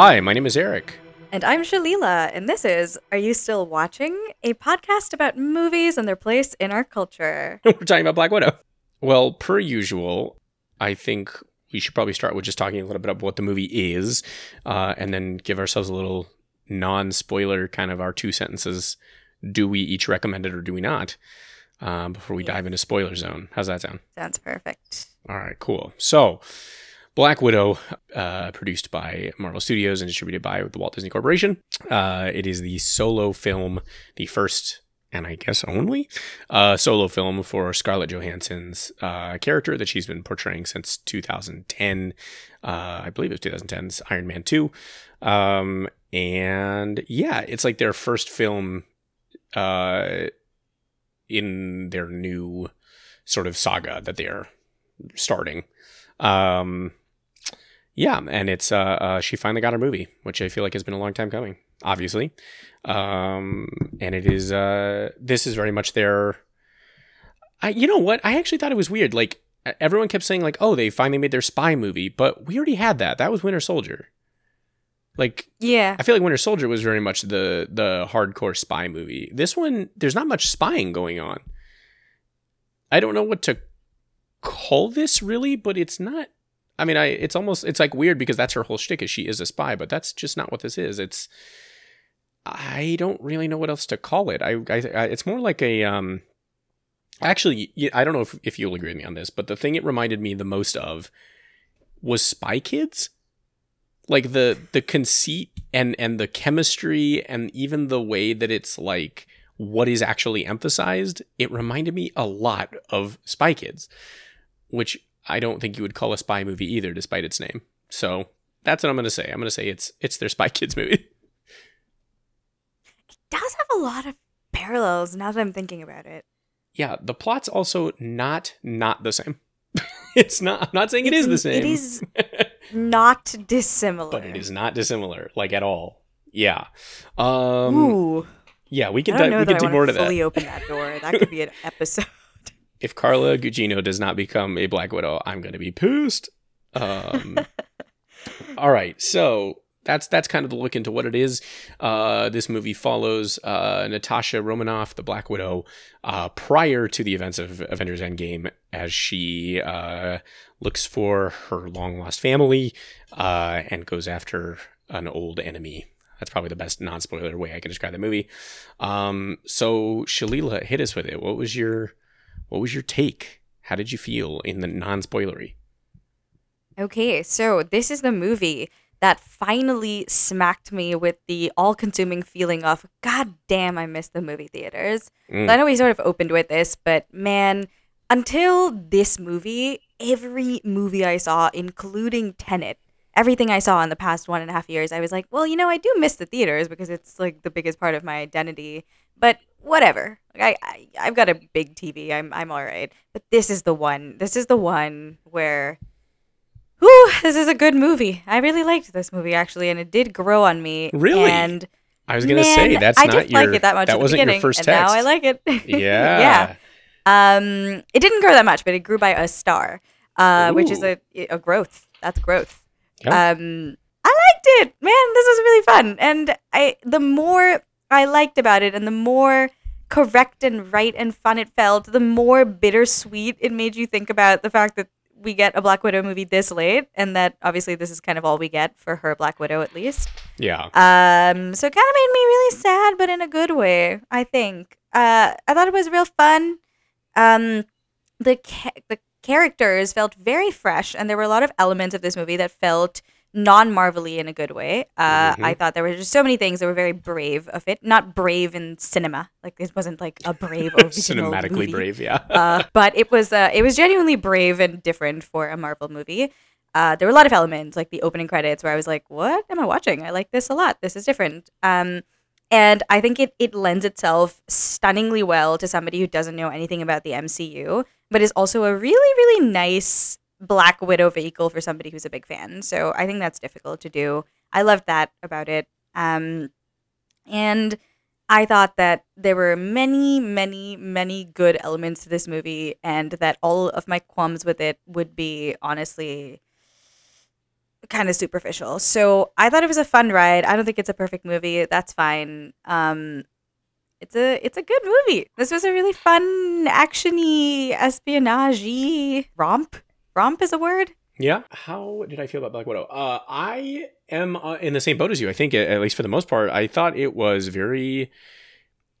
Hi, my name is Eric. And I'm Shalila, and this is Are You Still Watching? A podcast about movies and their place in our culture. We're talking about Black Widow. Well, per usual, I think we should probably start with just talking a little bit about what the movie is, uh, and then give ourselves a little non spoiler kind of our two sentences. Do we each recommend it or do we not? Um, before we Yes. dive into spoiler zone. How's that sound? Sounds perfect. All right, cool. So, Black Widow, uh, produced by Marvel Studios and distributed by the Walt Disney Corporation. Uh, it is the solo film, the first and I guess only uh, solo film for Scarlett Johansson's uh, character that she's been portraying since 2010. Uh, I believe it was 2010's Iron Man 2. Um, and yeah, it's like their first film uh, in their new sort of saga that they are starting. Um, yeah, and it's uh, uh, she finally got her movie, which I feel like has been a long time coming, obviously. Um, and it is uh, this is very much their. I you know what I actually thought it was weird. Like everyone kept saying like, oh, they finally made their spy movie, but we already had that. That was Winter Soldier. Like Yeah. I feel like Winter Soldier was very much the the hardcore spy movie. This one, there's not much spying going on. I don't know what to call this really, but it's not. I mean, I it's almost it's like weird because that's her whole shtick is she is a spy, but that's just not what this is. It's I don't really know what else to call it. I, I, I it's more like a um. Actually, I don't know if, if you'll agree with me on this, but the thing it reminded me the most of was Spy Kids like the the conceit and and the chemistry and even the way that it's like what is actually emphasized it reminded me a lot of spy kids which i don't think you would call a spy movie either despite its name so that's what i'm going to say i'm going to say it's it's their spy kids movie does have a lot of parallels now that I'm thinking about it. yeah the plot's also not not the same it's not i'm not saying it is the same It is not dissimilar. but it is not dissimilar like at all yeah um Ooh. yeah we I can don't di- know we that can want more to to that fully open that door. That could be an episode. If Carla Gugino does not become a Black Widow, I'm going to be pissed. Um, all right, so that's that's kind of the look into what it is. Uh, this movie follows uh, Natasha Romanoff, the Black Widow, uh, prior to the events of Avengers Endgame, as she uh, looks for her long lost family uh, and goes after an old enemy. That's probably the best non spoiler way I can describe the movie. Um, so Shalila, hit us with it. What was your what was your take? How did you feel in the non spoilery? Okay, so this is the movie that finally smacked me with the all-consuming feeling of God damn, I miss the movie theaters. Mm. I know we sort of opened with this, but man, until this movie, every movie I saw, including Tenet, everything I saw in the past one and a half years, I was like, well, you know, I do miss the theaters because it's like the biggest part of my identity. But whatever, I, I I've got a big TV. I'm I'm all right. But this is the one. This is the one where. Whew, this is a good movie. I really liked this movie actually, and it did grow on me. Really? And I was gonna man, say that's I not didn't your like it that much. at the wasn't your first and text. Now I like it. yeah. yeah. Um, it didn't grow that much, but it grew by a star, uh, which is a a growth. That's growth. Um, I liked it, man. This was really fun, and I the more I liked about it, and the more correct and right and fun it felt, the more bittersweet it made you think about the fact that we get a Black Widow movie this late, and that obviously this is kind of all we get for her Black Widow, at least. Yeah. Um, so it kind of made me really sad, but in a good way. I think. Uh, I thought it was real fun. Um, the ca- the characters felt very fresh, and there were a lot of elements of this movie that felt non-marvelly in a good way. Uh, Mhm. I thought there were just so many things that were very brave of it. Not brave in cinema, like it wasn't like a brave Cinematically movie brave, yeah. uh, but it was uh, it was genuinely brave and different for a Marvel movie. Uh, there were a lot of elements, like the opening credits, where I was like, "What am I watching? I like this a lot. This is different." Um, and I think it it lends itself stunningly well to somebody who doesn't know anything about the MCU, but is also a really really nice Black Widow vehicle for somebody who's a big fan. So I think that's difficult to do. I loved that about it. Um, and I thought that there were many, many, many good elements to this movie, and that all of my qualms with it would be honestly kind of superficial. So I thought it was a fun ride. I don't think it's a perfect movie. That's fine. Um, it's a it's a good movie. This was a really fun, actiony, espionage romp. Romp is a word. Yeah. How did I feel about Black Widow? Uh, I am uh, in the same boat as you. I think, at least for the most part, I thought it was very.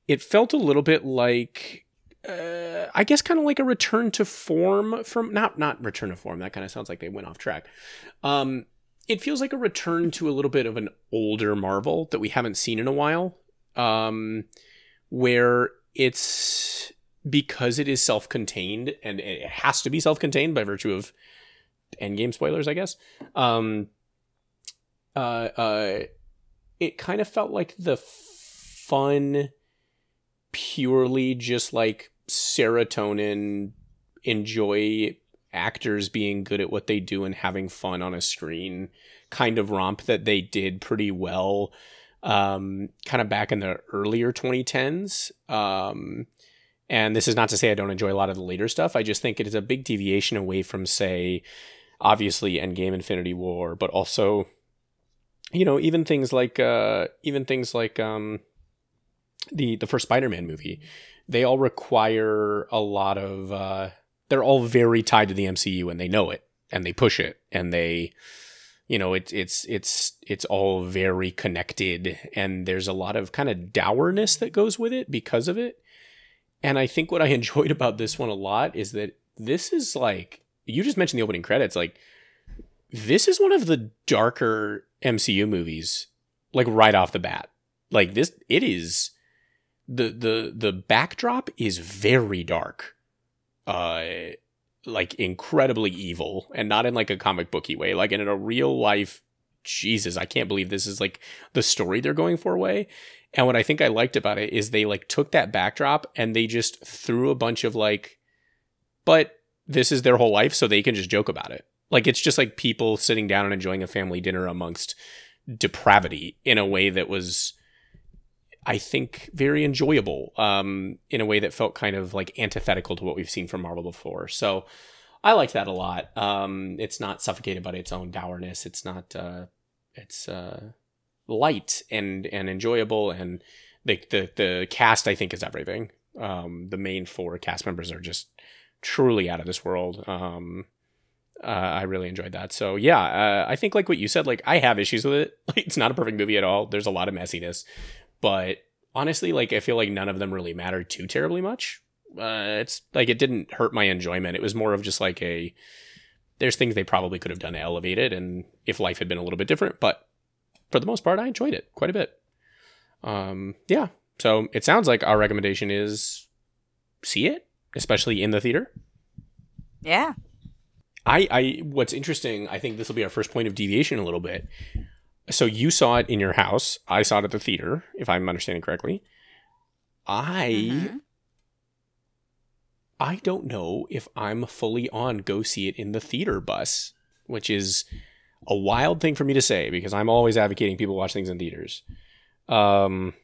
It felt a little bit like, uh, I guess, kind of like a return to form from not not return to form. That kind of sounds like they went off track. Um, it feels like a return to a little bit of an older Marvel that we haven't seen in a while. Um, where it's because it is self-contained and it has to be self-contained by virtue of endgame spoilers, I guess. Um, uh, uh, it kind of felt like the fun, purely just like serotonin, enjoy actors being good at what they do and having fun on a screen kind of romp that they did pretty well um, kind of back in the earlier 2010s. Um, and this is not to say I don't enjoy a lot of the later stuff. I just think it is a big deviation away from, say, obviously Endgame, Infinity War, but also, you know, even things like uh, even things like um, the the first Spider-Man movie. They all require a lot of. Uh, they're all very tied to the MCU, and they know it, and they push it, and they you know it's it's it's it's all very connected and there's a lot of kind of dourness that goes with it because of it and i think what i enjoyed about this one a lot is that this is like you just mentioned the opening credits like this is one of the darker mcu movies like right off the bat like this it is the the the backdrop is very dark uh like incredibly evil and not in like a comic booky way, like in a real life. Jesus, I can't believe this is like the story they're going for way. And what I think I liked about it is they like took that backdrop and they just threw a bunch of like, but this is their whole life, so they can just joke about it. Like it's just like people sitting down and enjoying a family dinner amongst depravity in a way that was I think, very enjoyable um, in a way that felt kind of like antithetical to what we've seen from Marvel before. So I liked that a lot. Um, it's not suffocated by its own dourness. It's not. Uh, it's uh, light and and enjoyable, and the the the cast I think is everything. Um, the main four cast members are just truly out of this world. Um, uh, I really enjoyed that. So yeah, uh, I think like what you said, like I have issues with it. Like, it's not a perfect movie at all. There's a lot of messiness, but honestly, like I feel like none of them really mattered too terribly much. Uh, it's like it didn't hurt my enjoyment. It was more of just like a there's things they probably could have done to elevate it, and if life had been a little bit different. But for the most part, I enjoyed it quite a bit. Um, yeah. So it sounds like our recommendation is see it, especially in the theater. Yeah. I, I what's interesting, I think this will be our first point of deviation a little bit so you saw it in your house. I saw it at the theater, if I'm understanding correctly. I mm-hmm. I don't know if I'm fully on go see it in the theater bus, which is a wild thing for me to say because I'm always advocating people watch things in theaters. Um,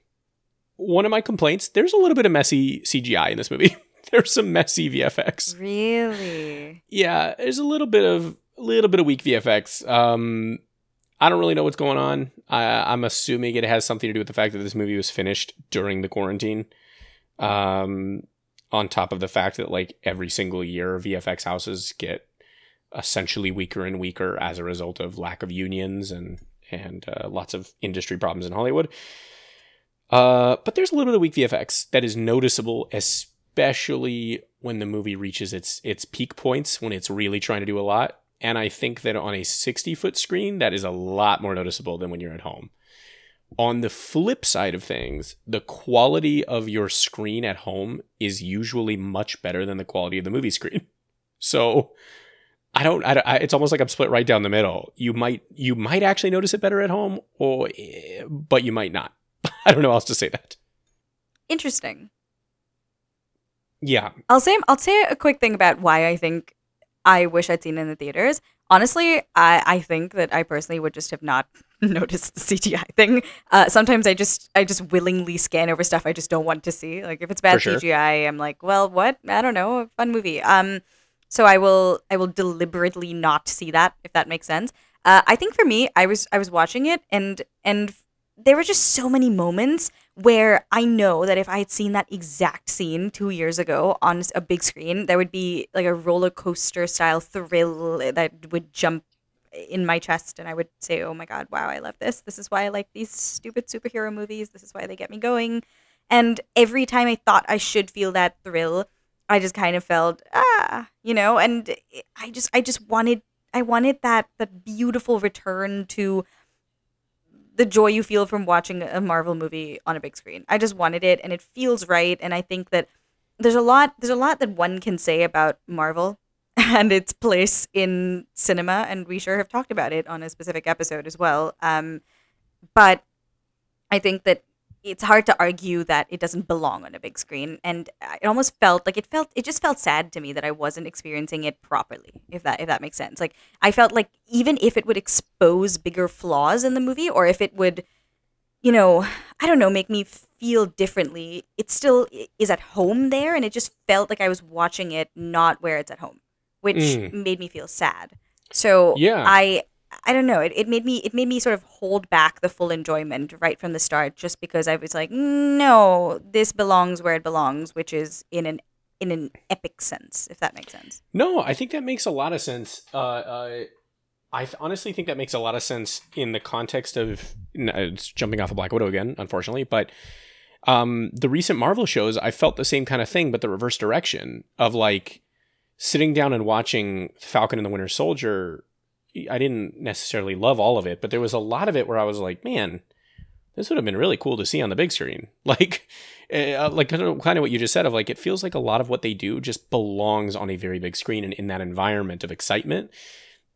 one of my complaints: there's a little bit of messy CGI in this movie. there's some messy VFX. Really? Yeah, there's a little bit of a little bit of weak VFX. Um, I don't really know what's going on. I, am assuming it has something to do with the fact that this movie was finished during the quarantine. Um, on top of the fact that like every single year, VFX houses get essentially weaker and weaker as a result of lack of unions and and uh, lots of industry problems in Hollywood. Uh, but there's a little bit of weak VFX that is noticeable, especially when the movie reaches its its peak points when it's really trying to do a lot. And I think that on a 60 foot screen, that is a lot more noticeable than when you're at home. On the flip side of things, the quality of your screen at home is usually much better than the quality of the movie screen. So I don't, I, I, it's almost like I'm split right down the middle. You might, you might actually notice it better at home, or, but you might not. I don't know how else to say that. Interesting. Yeah. I'll say, I'll say a quick thing about why I think I wish I'd seen in the theaters. Honestly, I, I think that I personally would just have not noticed the CGI thing. Uh, sometimes I just I just willingly scan over stuff I just don't want to see. Like if it's bad sure. CGI, I'm like, well, what? I don't know, fun movie. Um, so I will I will deliberately not see that if that makes sense. Uh, I think for me, I was I was watching it and and there were just so many moments where I know that if I had seen that exact scene two years ago on a big screen, there would be like a roller coaster style thrill that would jump in my chest, and I would say, "Oh my god, wow, I love this! This is why I like these stupid superhero movies. This is why they get me going." And every time I thought I should feel that thrill, I just kind of felt ah, you know, and I just I just wanted I wanted that that beautiful return to the joy you feel from watching a Marvel movie on a big screen. I just wanted it and it feels right and I think that there's a lot there's a lot that one can say about Marvel and its place in cinema and we sure have talked about it on a specific episode as well. Um, but I think that it's hard to argue that it doesn't belong on a big screen and it almost felt like it felt it just felt sad to me that I wasn't experiencing it properly if that if that makes sense like I felt like even if it would expose bigger flaws in the movie or if it would you know I don't know make me feel differently it still is at home there and it just felt like I was watching it not where it's at home which Mm. made me feel sad so Yeah. I I don't know. It, it made me it made me sort of hold back the full enjoyment right from the start, just because I was like, no, this belongs where it belongs, which is in an in an epic sense, if that makes sense. No, I think that makes a lot of sense. Uh, uh, I honestly think that makes a lot of sense in the context of uh, it's jumping off of Black Widow again, unfortunately. But um, the recent Marvel shows, I felt the same kind of thing, but the reverse direction of like sitting down and watching Falcon and the Winter Soldier. I didn't necessarily love all of it, but there was a lot of it where I was like, man, this would have been really cool to see on the big screen. Like, uh, like kind of, what you just said of like, it feels like a lot of what they do just belongs on a very big screen and in that environment of excitement.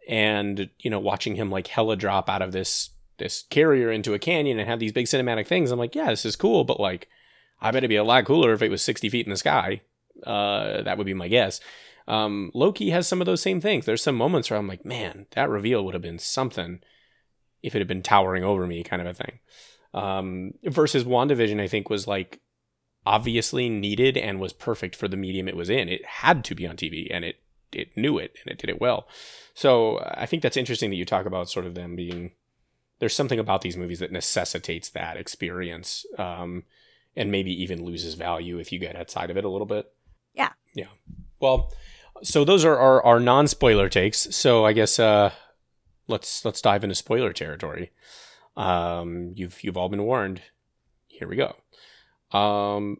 And you know, watching him like hella drop out of this this carrier into a canyon and have these big cinematic things, I'm like, yeah, this is cool, but like, I bet it'd be a lot cooler if it was 60 feet in the sky. Uh, that would be my guess. Um, Loki has some of those same things. There's some moments where I'm like, man, that reveal would have been something if it had been towering over me, kind of a thing. Um, versus WandaVision, I think was like obviously needed and was perfect for the medium it was in. It had to be on TV, and it it knew it and it did it well. So I think that's interesting that you talk about sort of them being. There's something about these movies that necessitates that experience, um, and maybe even loses value if you get outside of it a little bit. Yeah. Yeah. Well, so those are our, our non spoiler takes. So I guess uh, let's let's dive into spoiler territory. Um, you've you've all been warned. Here we go. Um,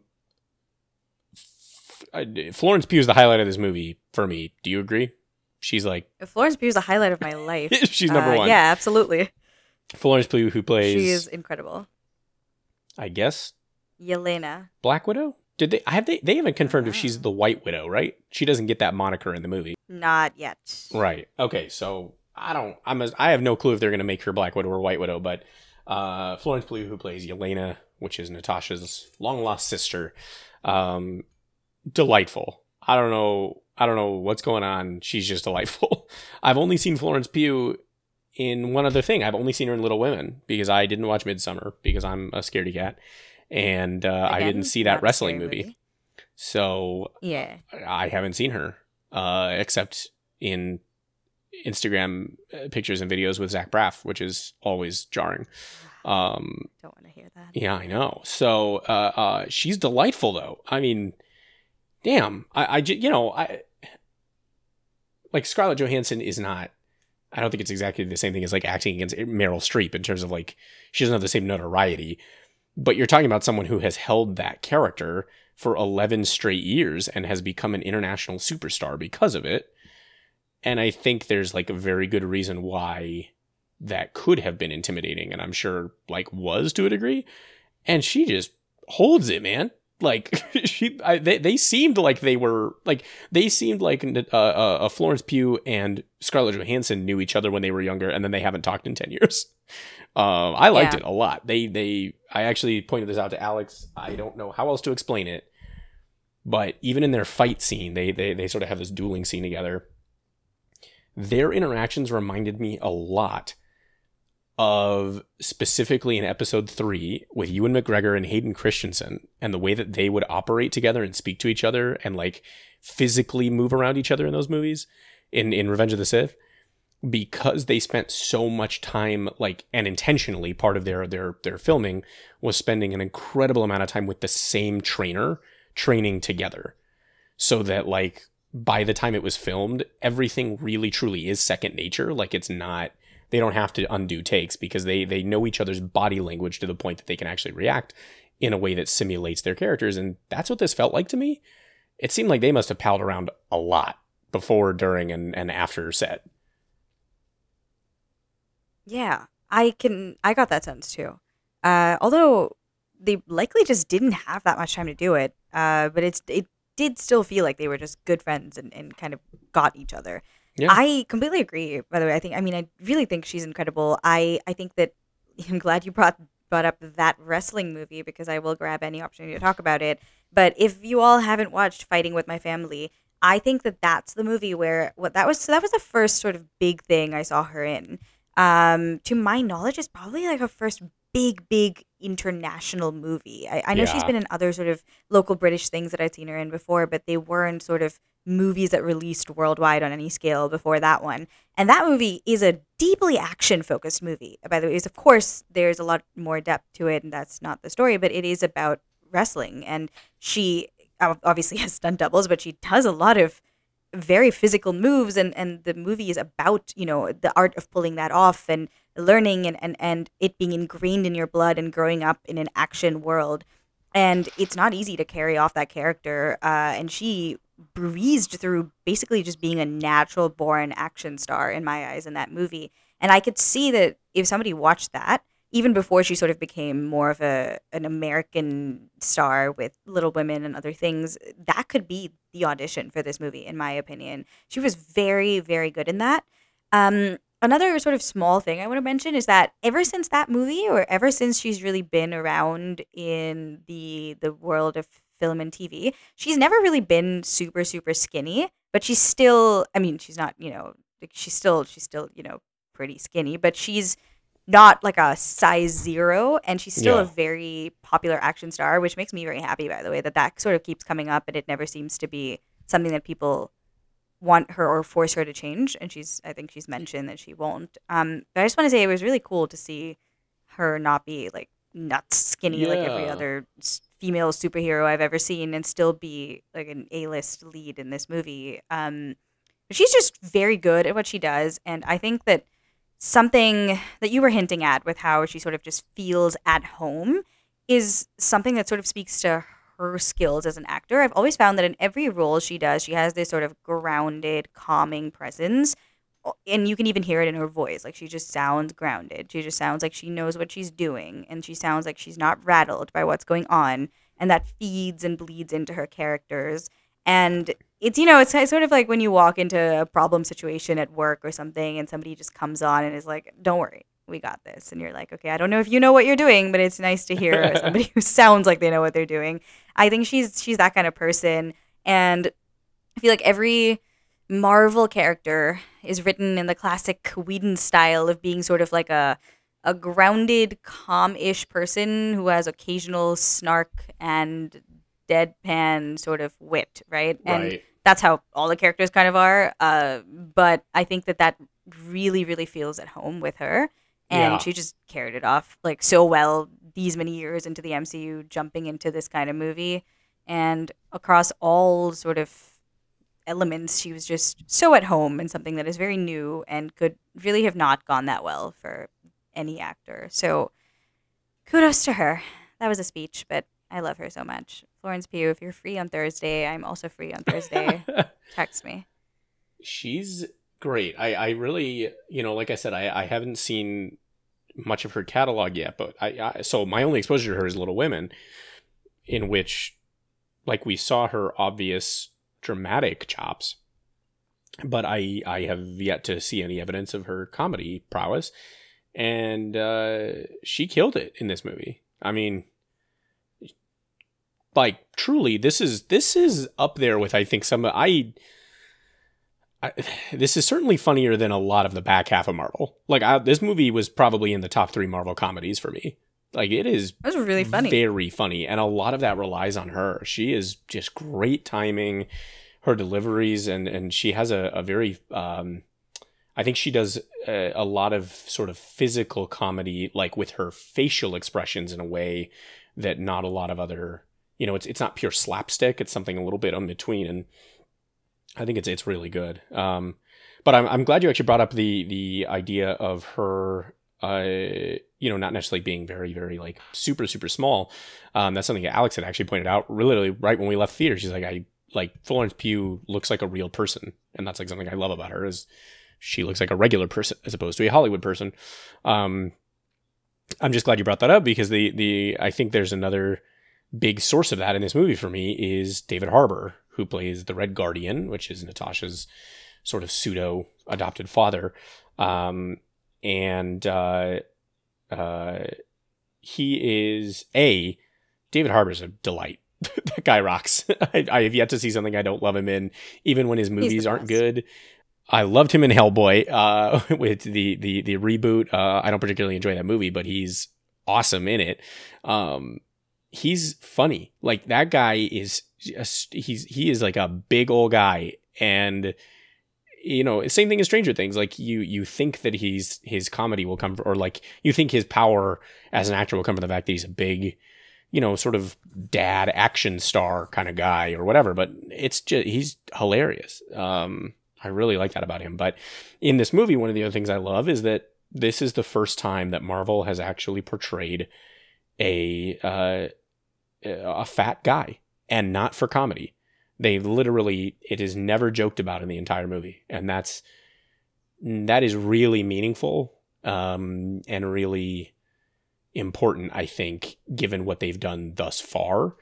I- Florence Pugh is the highlight of this movie for me. Do you agree? She's like Florence Pugh is the highlight of my life. she's number Uh, one. Yeah, absolutely. Florence Pugh who plays She is incredible. I guess Yelena. Black Widow. Did they have they they haven't confirmed if she's Ah. the White Widow, right? She doesn't get that moniker in the movie. Not yet. Right. Okay. So I don't. I'm. A, I have no clue if they're going to make her Black Widow or White Widow, but uh, Florence Pugh, who plays Yelena, which is Natasha's long lost sister, um, delightful. I don't know. I don't know what's going on. She's just delightful. I've only seen Florence Pugh in one other thing. I've only seen her in Little Women because I didn't watch Midsommar because I'm a scaredy cat, and uh, I didn't see that wrestling scary movie. So Yeah. I haven't seen her, uh, except in Instagram uh, pictures and videos with Zach Braff, which is always jarring. Um, Don't want to hear that. yeah, I know. So uh, uh, she's delightful, though. I mean, damn. I, I you know, I like Scarlett Johansson is not. I don't think it's exactly the same thing as like acting against Meryl Streep in terms of like she doesn't have the same notoriety. But you're talking about someone who has held that character for 11 straight years and has become an international superstar because of it. And I think there's like a very good reason why that could have been intimidating and I'm sure like was to a degree. And she just holds it, man. Like she, I, they, they seemed like they were like they seemed like a uh, uh, Florence Pugh and Scarlett Johansson knew each other when they were younger, and then they haven't talked in ten years. Um, I liked Yeah. it a lot. They they I actually pointed this out to Alex. I don't know how else to explain it, but even in their fight scene, they they they sort of have this dueling scene together. Their interactions reminded me a lot of specifically in episode three with Ewan McGregor and Hayden Christensen and the way that they would operate together and speak to each other and like physically move around each other in those movies in, in Revenge of the Sith. because they spent so much time like and intentionally part of their their their filming was spending an incredible amount of time with the same trainer training together so that like by the time it was filmed everything really truly is second nature like it's not they don't have to undo takes because they they know each other's body language to the point that they can actually react in a way that simulates their characters and that's what this felt like to me it seemed like they must have palled around a lot before during and, and after set Yeah, I can. I got that sense too. Uh, although they likely just didn't have that much time to do it. Uh, but it's it did still feel like they were just good friends and, and kind of got each other. Yeah. I completely agree. By the way, I think I mean I really think she's incredible. I I think that I'm glad you brought brought up that wrestling movie because I will grab any opportunity to talk about it. But if you all haven't watched Fighting with My Family, I think that that's the movie where what that was. So that was the first sort of big thing I saw her in um, to my knowledge, is probably like her first big, big international movie. I, I know she's been in other sort of local British things that I'd seen her in before, but they weren't sort of movies that released worldwide on any scale before that one. And that movie is a deeply action focused movie. By the way, is of course there's a lot more depth to it, and that's not the story, but it is about wrestling. And she obviously has stunt doubles, but she does a lot of very physical moves and and the movie is about you know the art of pulling that off and learning and and, and it being ingrained in your blood and growing up in an action world and it's not easy to carry off that character uh, and she breezed through basically just being a natural born action star in my eyes in that movie and i could see that if somebody watched that even before she sort of became more of a an American star with Little Women and other things, that could be the audition for this movie, in my opinion. She was very, very good in that. Um, another sort of small thing I want to mention is that ever since that movie, or ever since she's really been around in the the world of film and TV, she's never really been super, super skinny. But she's still, I mean, she's not, you know, she's still, she's still, you know, pretty skinny, but she's not like a size zero and she's still a very popular action star which makes me very happy by the way that that sort of keeps coming up and it never seems to be something that people want her or force her to change and she's i think she's mentioned that she won't. Um but i just want to say it was really cool to see her not be like nuts skinny like every other s- female superhero i've ever seen and still be like an a-list lead in this movie um she's just very good at what she does and i think that something that you were hinting at with how she sort of just feels at home is something that sort of speaks to her skills as an actor. I've always found that in every role she does, she has this sort of grounded, calming presence. And you can even hear it in her voice. Like she just sounds grounded. She just sounds like she knows what she's doing. And she sounds like she's not rattled by what's going on. And that feeds and bleeds into her characters. And it's, you know, it's sort of like when you walk into a problem situation at work or something and somebody just comes on and is like, don't worry, we got this. And you're like, okay, I don't know if you know what you're doing, but it's nice to hear somebody who sounds like they know what they're doing. I think she's she's that kind of person. And I feel like every Marvel character is written in the classic Whedon style of being sort of like a a grounded, calm-ish person who has occasional snark and deadpan sort of wit, right? And right. that's how all the characters kind of are. Uh, but I think that that really, really feels at home with her, and Yeah. she just carried it off like so well these many years into the MCU, jumping into this kind of movie, and across all sort of elements, she was just so at home in something that is very new and could really have not gone that well for any actor. So kudos to her. That was a speech, but I love her so much. Florence Pugh, if you're free on Thursday, I'm also free on Thursday. Text me. She's great. I, I really, you know, like I said, I, I haven't seen much of her catalog yet, but I, I so my only exposure to her is Little Women, in which, like, we saw her obvious dramatic chops, but I I have yet to see any evidence of her comedy prowess, and uh, she killed it in this movie. I mean. Like truly, this is this is up there with I think some I I, this is certainly funnier than a lot of the back half of Marvel. Like I, this movie was probably in the top three Marvel comedies for me. Like it is That was really funny. very funny, and a lot of that relies on her. She is just great timing, her deliveries, and and she has a, a very um, I think she does a, a lot of sort of physical comedy, like with her facial expressions in a way that not a lot of other, you know, it's it's not pure slapstick. It's something a little bit in between, and I think it's it's really good. Um, but I'm I'm glad you actually brought up the the idea of her uh, you know, not necessarily being very, very like super, super small. Um, that's something that Alex had actually pointed out literally right when we left theater. She's like, I like Florence Pugh looks like a real person. And that's like something I love about her is she looks like a regular person as opposed to a Hollywood person. Um, I'm just glad you brought that up because the, the, I think there's another big source of that in this movie for me is David Harbour, who plays the Red Guardian, which is Natasha's sort of pseudo adopted father. Um, and uh, uh, he is a David Harbour's a delight. that guy rocks. I, I, have yet to see something I don't love him in, even when his movies aren't good. I loved him in Hellboy uh, with the the the reboot. Uh, I don't particularly enjoy that movie, but he's awesome in it. Um, he's funny. Like that guy is just, he's he is like a big old guy, and you know, same thing as Stranger Things. Like you, you think that he's his comedy will come, or like you think his power as an actor will come from the fact that he's a big, you know, sort of dad action star kind of guy or whatever. But it's just he's hilarious. Um, I really like that about him. But in this movie, one of the other things I love is that this is the first time that Marvel has actually portrayed a uh, a fat guy, and not for comedy. They literally, it is never joked about in the entire movie, and that's that is really meaningful um, and really important. I think, given what they've done thus far,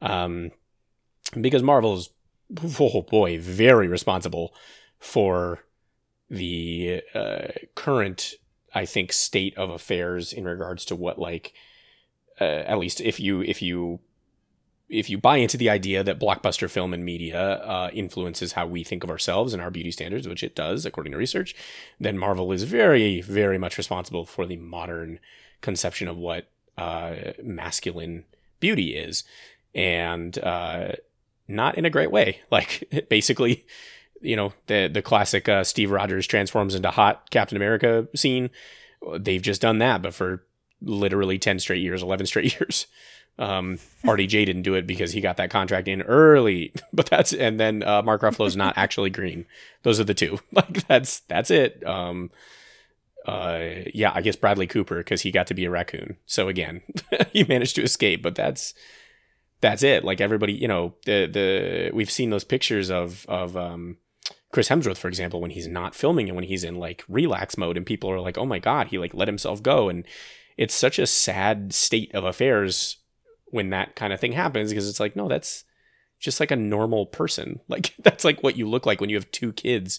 um, because Marvel is, oh boy, very responsible for the uh, current, I think, state of affairs in regards to what like. Uh, at least if you if you if you buy into the idea that blockbuster film and media uh, influences how we think of ourselves and our beauty standards, which it does according to research, then Marvel is very, very much responsible for the modern conception of what uh, masculine beauty is, and uh, not in a great way. Like basically, you know, the the classic uh, Steve Rogers transforms into hot Captain America scene. They've just done that, but for literally ten straight years, eleven straight years. Um, RDJ didn't do it because he got that contract in early, but that's and then uh, Mark Ruffalo's not actually green. Those are the two. Like that's that's it. Um, uh, yeah, I guess Bradley Cooper because he got to be a raccoon. So again, he managed to escape, but that's that's it. Like everybody, you know, the the we've seen those pictures of of um, Chris Hemsworth, for example, when he's not filming and when he's in like relax mode, and people are like, "Oh my god, he like let himself go," and it's such a sad state of affairs when that kind of thing happens because it's like no that's just like a normal person. Like that's like what you look like when you have two kids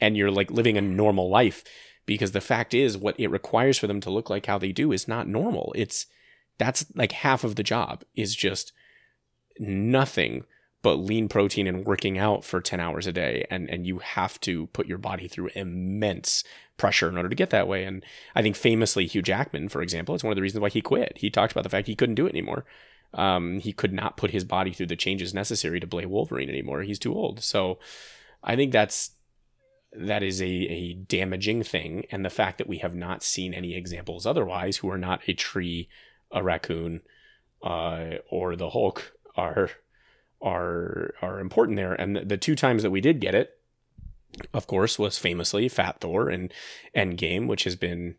and you're like living a normal life because the fact is what it requires for them to look like how they do is not normal. It's that's like half of the job is just nothing but lean protein and working out for 10 hours a day. And and you have to put your body through immense pressure in order to get that way. And i think famously hugh jackman for example it's one of the reasons why he quit. He talked about the fact he couldn't do it anymore um, he could not put his body through the changes necessary to play Wolverine anymore. He's too old. So I think that's that is a, a damaging thing. And the fact that we have not seen any examples otherwise who are not a tree, a raccoon, uh, or the Hulk are are are important there. And the, the two times that we did get it, of course, was famously Fat Thor and Endgame, which has been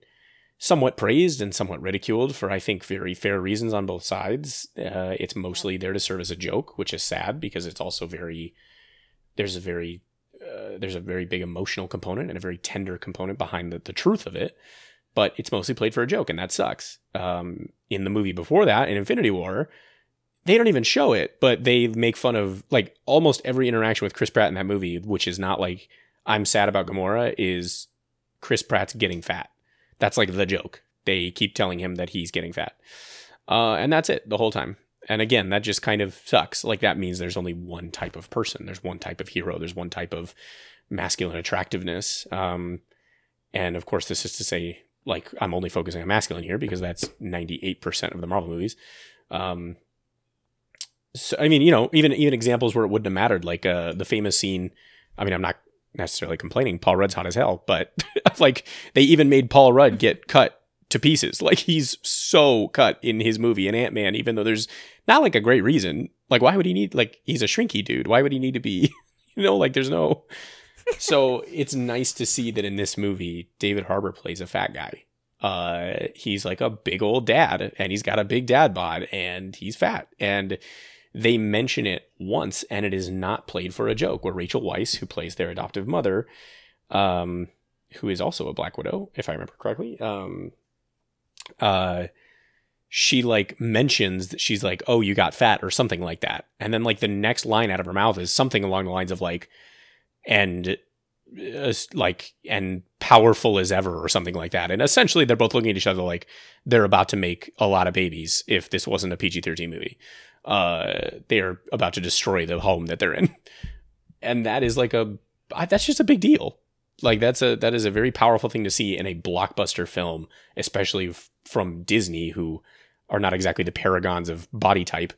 somewhat praised and somewhat ridiculed for I think very fair reasons on both sides. Uh, it's mostly there to serve as a joke, which is sad because it's also very there's a very uh, there's a very big emotional component and a very tender component behind the, the truth of it. But it's mostly played for a joke, and that sucks. Um, in the movie before that, in Infinity War, they don't even show it, but they make fun of like almost every interaction with Chris Pratt in that movie, which is not like I'm sad about Gamora, is Chris Pratt's getting fat that's like the joke. They keep telling him that he's getting fat. Uh, and that's it the whole time. And again, that just kind of sucks. Like that means there's only one type of person. There's one type of hero. There's one type of masculine attractiveness. Um, and of course, this is to say, like, I'm only focusing on masculine here because that's 98% of the Marvel movies. Um, so, I mean, you know, even even examples where it wouldn't have mattered, like uh, the famous scene. I mean, I'm not necessarily complaining. Paul Rudd's hot as hell, but like they even made Paul Rudd get cut to pieces. Like he's so cut in his movie in Ant Man, even though there's not like a great reason. Like why would he need like he's a shrinky dude? Why would he need to be? You know, like there's no. so it's nice to see that in this movie, David Harbour plays a fat guy. Uh, he's like a big old dad, and he's got a big dad bod, and he's fat, and they mention it once, and it is not played for a joke. Where Rachel Weisz, who plays their adoptive mother, um, who is also a Black Widow, if I remember correctly, um, uh, she like mentions that she's like, "Oh, you got fat" or something like that, and then like the next line out of her mouth is something along the lines of like, "and uh, like and powerful as ever" or something like that. And essentially, they're both looking at each other like they're about to make a lot of babies. If this wasn't a PG thirteen movie, uh, they are about to destroy the home that they're in, and that is like a that's just a big deal. Like that's a that is a very powerful thing to see in a blockbuster film especially f- from disney who are not exactly the paragons of body type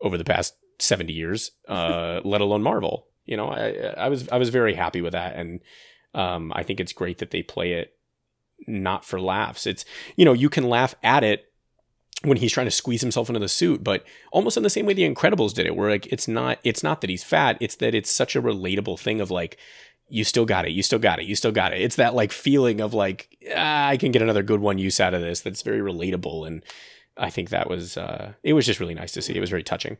over the past 70 years uh, let alone marvel. You know I, I was i was very happy with that. And um, i think it's great that they play it not for laughs. It's you know you can laugh at it when he's trying to squeeze himself into the suit but almost in the same way the incredibles did it where like it's not it's not that he's fat it's that it's such a relatable thing of like you still got it, you still got it, you still got it. It's that like feeling of like ah, I can get another good one use out of this. That's very relatable, and I think that was uh, it was just really nice to see. It was very touching.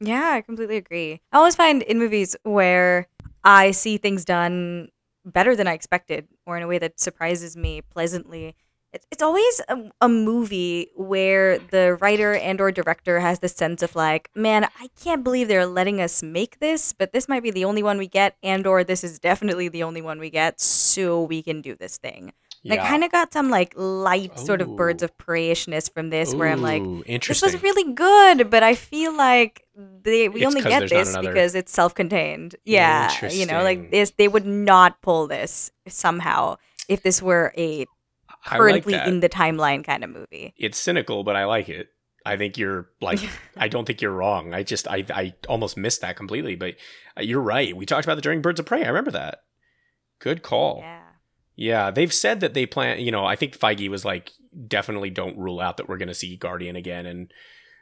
Yeah, I completely agree. I always find in movies where I see things done better than I expected, or in a way that surprises me pleasantly, it's, it's always a, a movie where the writer and or director has the sense of like man i can't believe they're letting us make this but this might be the only one we get and or this is definitely the only one we get so we can do this thing yeah. I kind of got some like light sort of birds of preyishness from this, Ooh, where I'm like, this was really good, but I feel like they we it's only get this another... because it's self-contained. Yeah, you know, like this, they would not pull this somehow if this were a currently like in the timeline kind of movie. It's cynical, but I like it. I think you're like I don't think you're wrong. I just I I almost missed that completely, but uh, you're right. We talked about the during Birds of Prey. I remember that. Good call. Yeah. Yeah, they've said that they plan, you know, I think Feige was like definitely don't rule out that we're going to see Guardian again and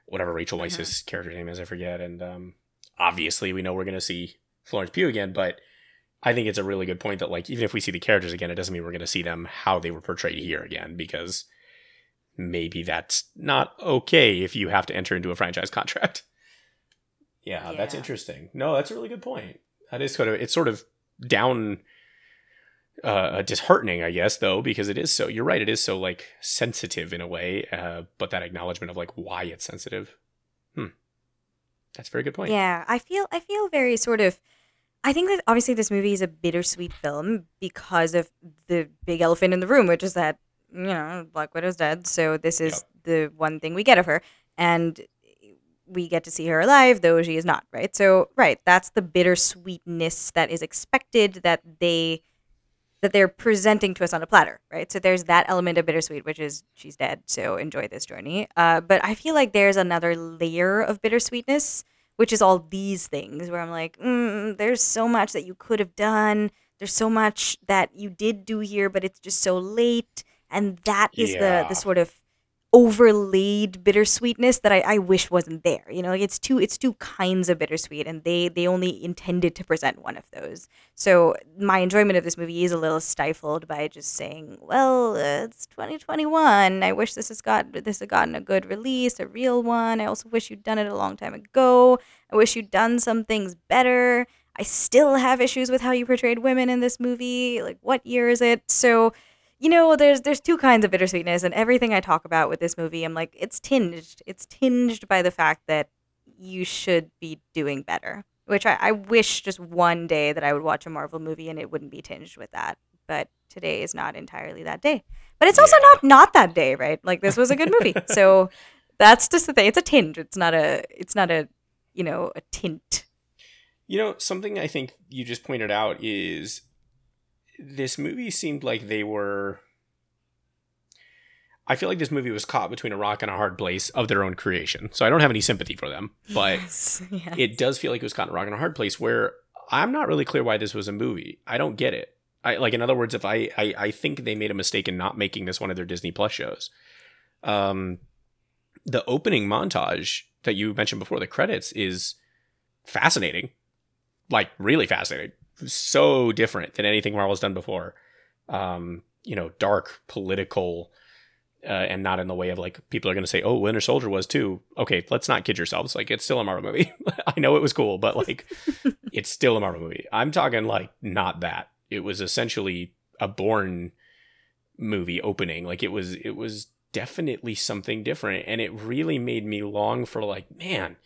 whatever Rachel mm-hmm. Weisz's character name is, I forget. And um obviously we know we're going to see Florence Pugh again, but I think it's a really good point that like even if we see the characters again, it doesn't mean we're going to see them how they were portrayed here again because maybe that's not okay if you have to enter into a franchise contract. Yeah, yeah. that's interesting. No, that's a really good point. That is sort of it's sort of down uh disheartening, I guess, though, because it is so you're right, it is so like sensitive in a way, uh, but that acknowledgement of like why it's sensitive. Hmm. That's a very good point. Yeah, I feel I feel very sort of I think that obviously this movie is a bittersweet film because of the big elephant in the room, which is that you know Black Widow's dead. So this is yep. the one thing we get of her, and we get to see her alive, though she is not. Right. So right, that's the bittersweetness that is expected that they that they're presenting to us on a platter. Right. So there's that element of bittersweet, which is she's dead. So enjoy this journey. Uh, but I feel like there's another layer of bittersweetness which is all these things where I'm like, mm, there's so much that you could have done. There's so much that you did do here, but it's just so late. And that is yeah. the the sort of overlaid bittersweetness that I, I wish wasn't there. You know, it's two it's two kinds of bittersweet, and they they only intended to present one of those. So my enjoyment of this movie is a little stifled by just saying, well, uh, it's 2021. I wish this has got this had gotten a good release, a real one. I also wish you'd done it a long time ago. I wish you'd done some things better. I still have issues with how you portrayed women in this movie. Like, what year is it? So you know, there's there's two kinds of bittersweetness, and everything I talk about with this movie, I'm like, it's tinged. It's tinged by the fact that you should be doing better. Which I, I wish just one day that I would watch a Marvel movie and it wouldn't be tinged with that. But today is not entirely that day. But it's also yeah. not not that day, right? Like this was a good movie, so that's just the thing. It's a tinge. It's not a. It's not a. You know, a tint. You know, something I think you just pointed out is this movie seemed like they were I feel like this movie was caught between a rock and a hard place of their own creation. So I don't have any sympathy for them, but yes, yes. it does feel like it was caught in a rock and a hard place where I'm not really clear why this was a movie. I don't get it. I like in other words, if I, I I think they made a mistake in not making this one of their Disney Plus shows. Um, the opening montage that you mentioned before the credits is fascinating, like really fascinating. So different than anything Marvel's done before. Um, you know, dark political. Uh, and not in the way of like people are going to say, "Oh, Winter Soldier was too." Okay, let's not kid yourselves. Like it's still a Marvel movie. I know it was cool, but like it's still a Marvel movie. I'm talking like not that it was essentially a Bourne movie opening. Like it was it was definitely something different and it really made me long for like, man,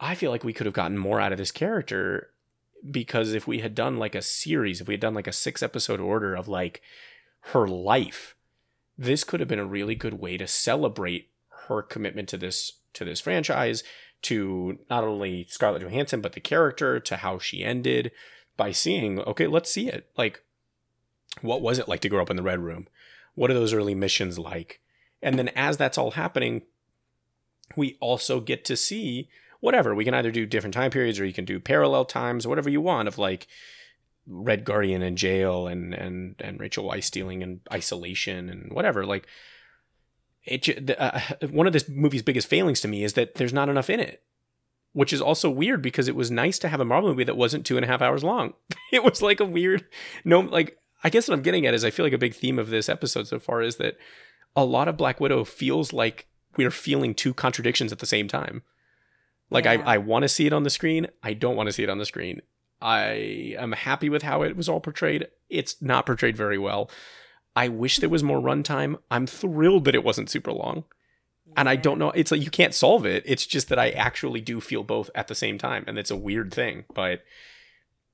I feel like we could have gotten more out of this character because if we had done like a series, if we had done like a 6 episode order of like her life, this could have been a really good way to celebrate her commitment to this to this franchise to not only Scarlett Johansson but the character to how she ended by seeing, okay, let's see it. Like, what was it like to grow up in the Red Room? What are those early missions like? And then as that's all happening, we also get to see whatever. We can either do different time periods or you can do parallel times, whatever you want of like Red Guardian in jail and and and Rachel Weisz stealing and isolation and whatever. Like it, uh, one of this movie's biggest failings to me is that there's not enough in it which is also weird because it was nice to have a Marvel movie that wasn't two and a half hours long. it was like a weird, no, like, I guess what I'm getting at is I feel like a big theme of this episode so far is that a lot of Black Widow feels like we're feeling two contradictions at the same time. Like, yeah. I, I want to see it on the screen. I don't want to see it on the screen. I am happy with how it was all portrayed. It's not portrayed very well. I wish there was more runtime. I'm thrilled that it wasn't super long and I don't know. It's like you can't solve it. It's just that I actually do feel both at the same time, and it's a weird thing. But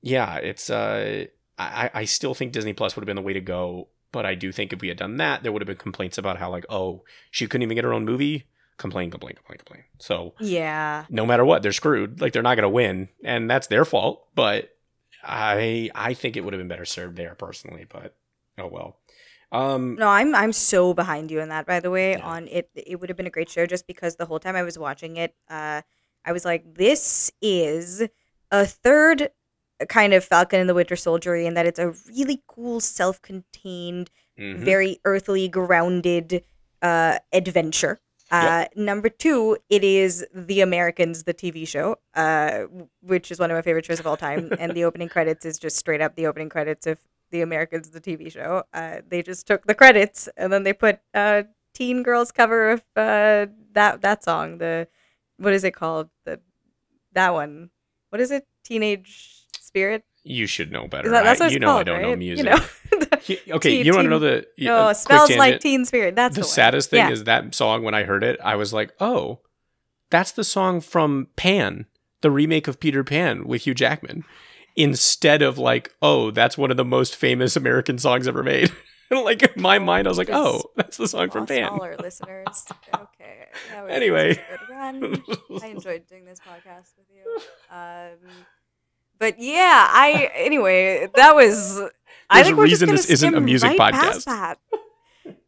yeah, it's. uh I I still think Disney Plus would have been the way to go. But I do think if we had done that, there would have been complaints about how like, oh, she couldn't even get her own movie. Complain, complain, complain, complain. So yeah, no matter what, they're screwed. Like they're not gonna win, and that's their fault. But I I think it would have been better served there personally. But oh well. Um, no, I'm I'm so behind you in that. By the way, yeah. on it, it would have been a great show just because the whole time I was watching it, uh, I was like, this is a third kind of Falcon and the Winter Soldier in that it's a really cool, self-contained, mm-hmm. very earthly, grounded uh, adventure. Uh, yep. Number two, it is The Americans, the TV show, uh, which is one of my favorite shows of all time. and the opening credits is just straight up the opening credits of the Americans, the TV show. Uh, they just took the credits and then they put uh, Teen Girls cover of uh, that that song. The what is it called? The that one. What is it? Teenage Spirit. You should know better. That, that's what I, you know called, I don't right? know music. You know? okay, teen, you want to know the no smells like Teen Spirit. That's the, the saddest thing yeah. is that song. When I heard it, I was like, oh, that's the song from Pan, the remake of Peter Pan with Hugh Jackman instead of like, oh, that's one of the most famous American songs ever made. like in my mind, I was like, oh, that's the song from Pan. All our listeners. Okay. anyway, I enjoyed doing this podcast with you. Um, but yeah, I anyway that was. There's I think a reason this isn't a music right podcast.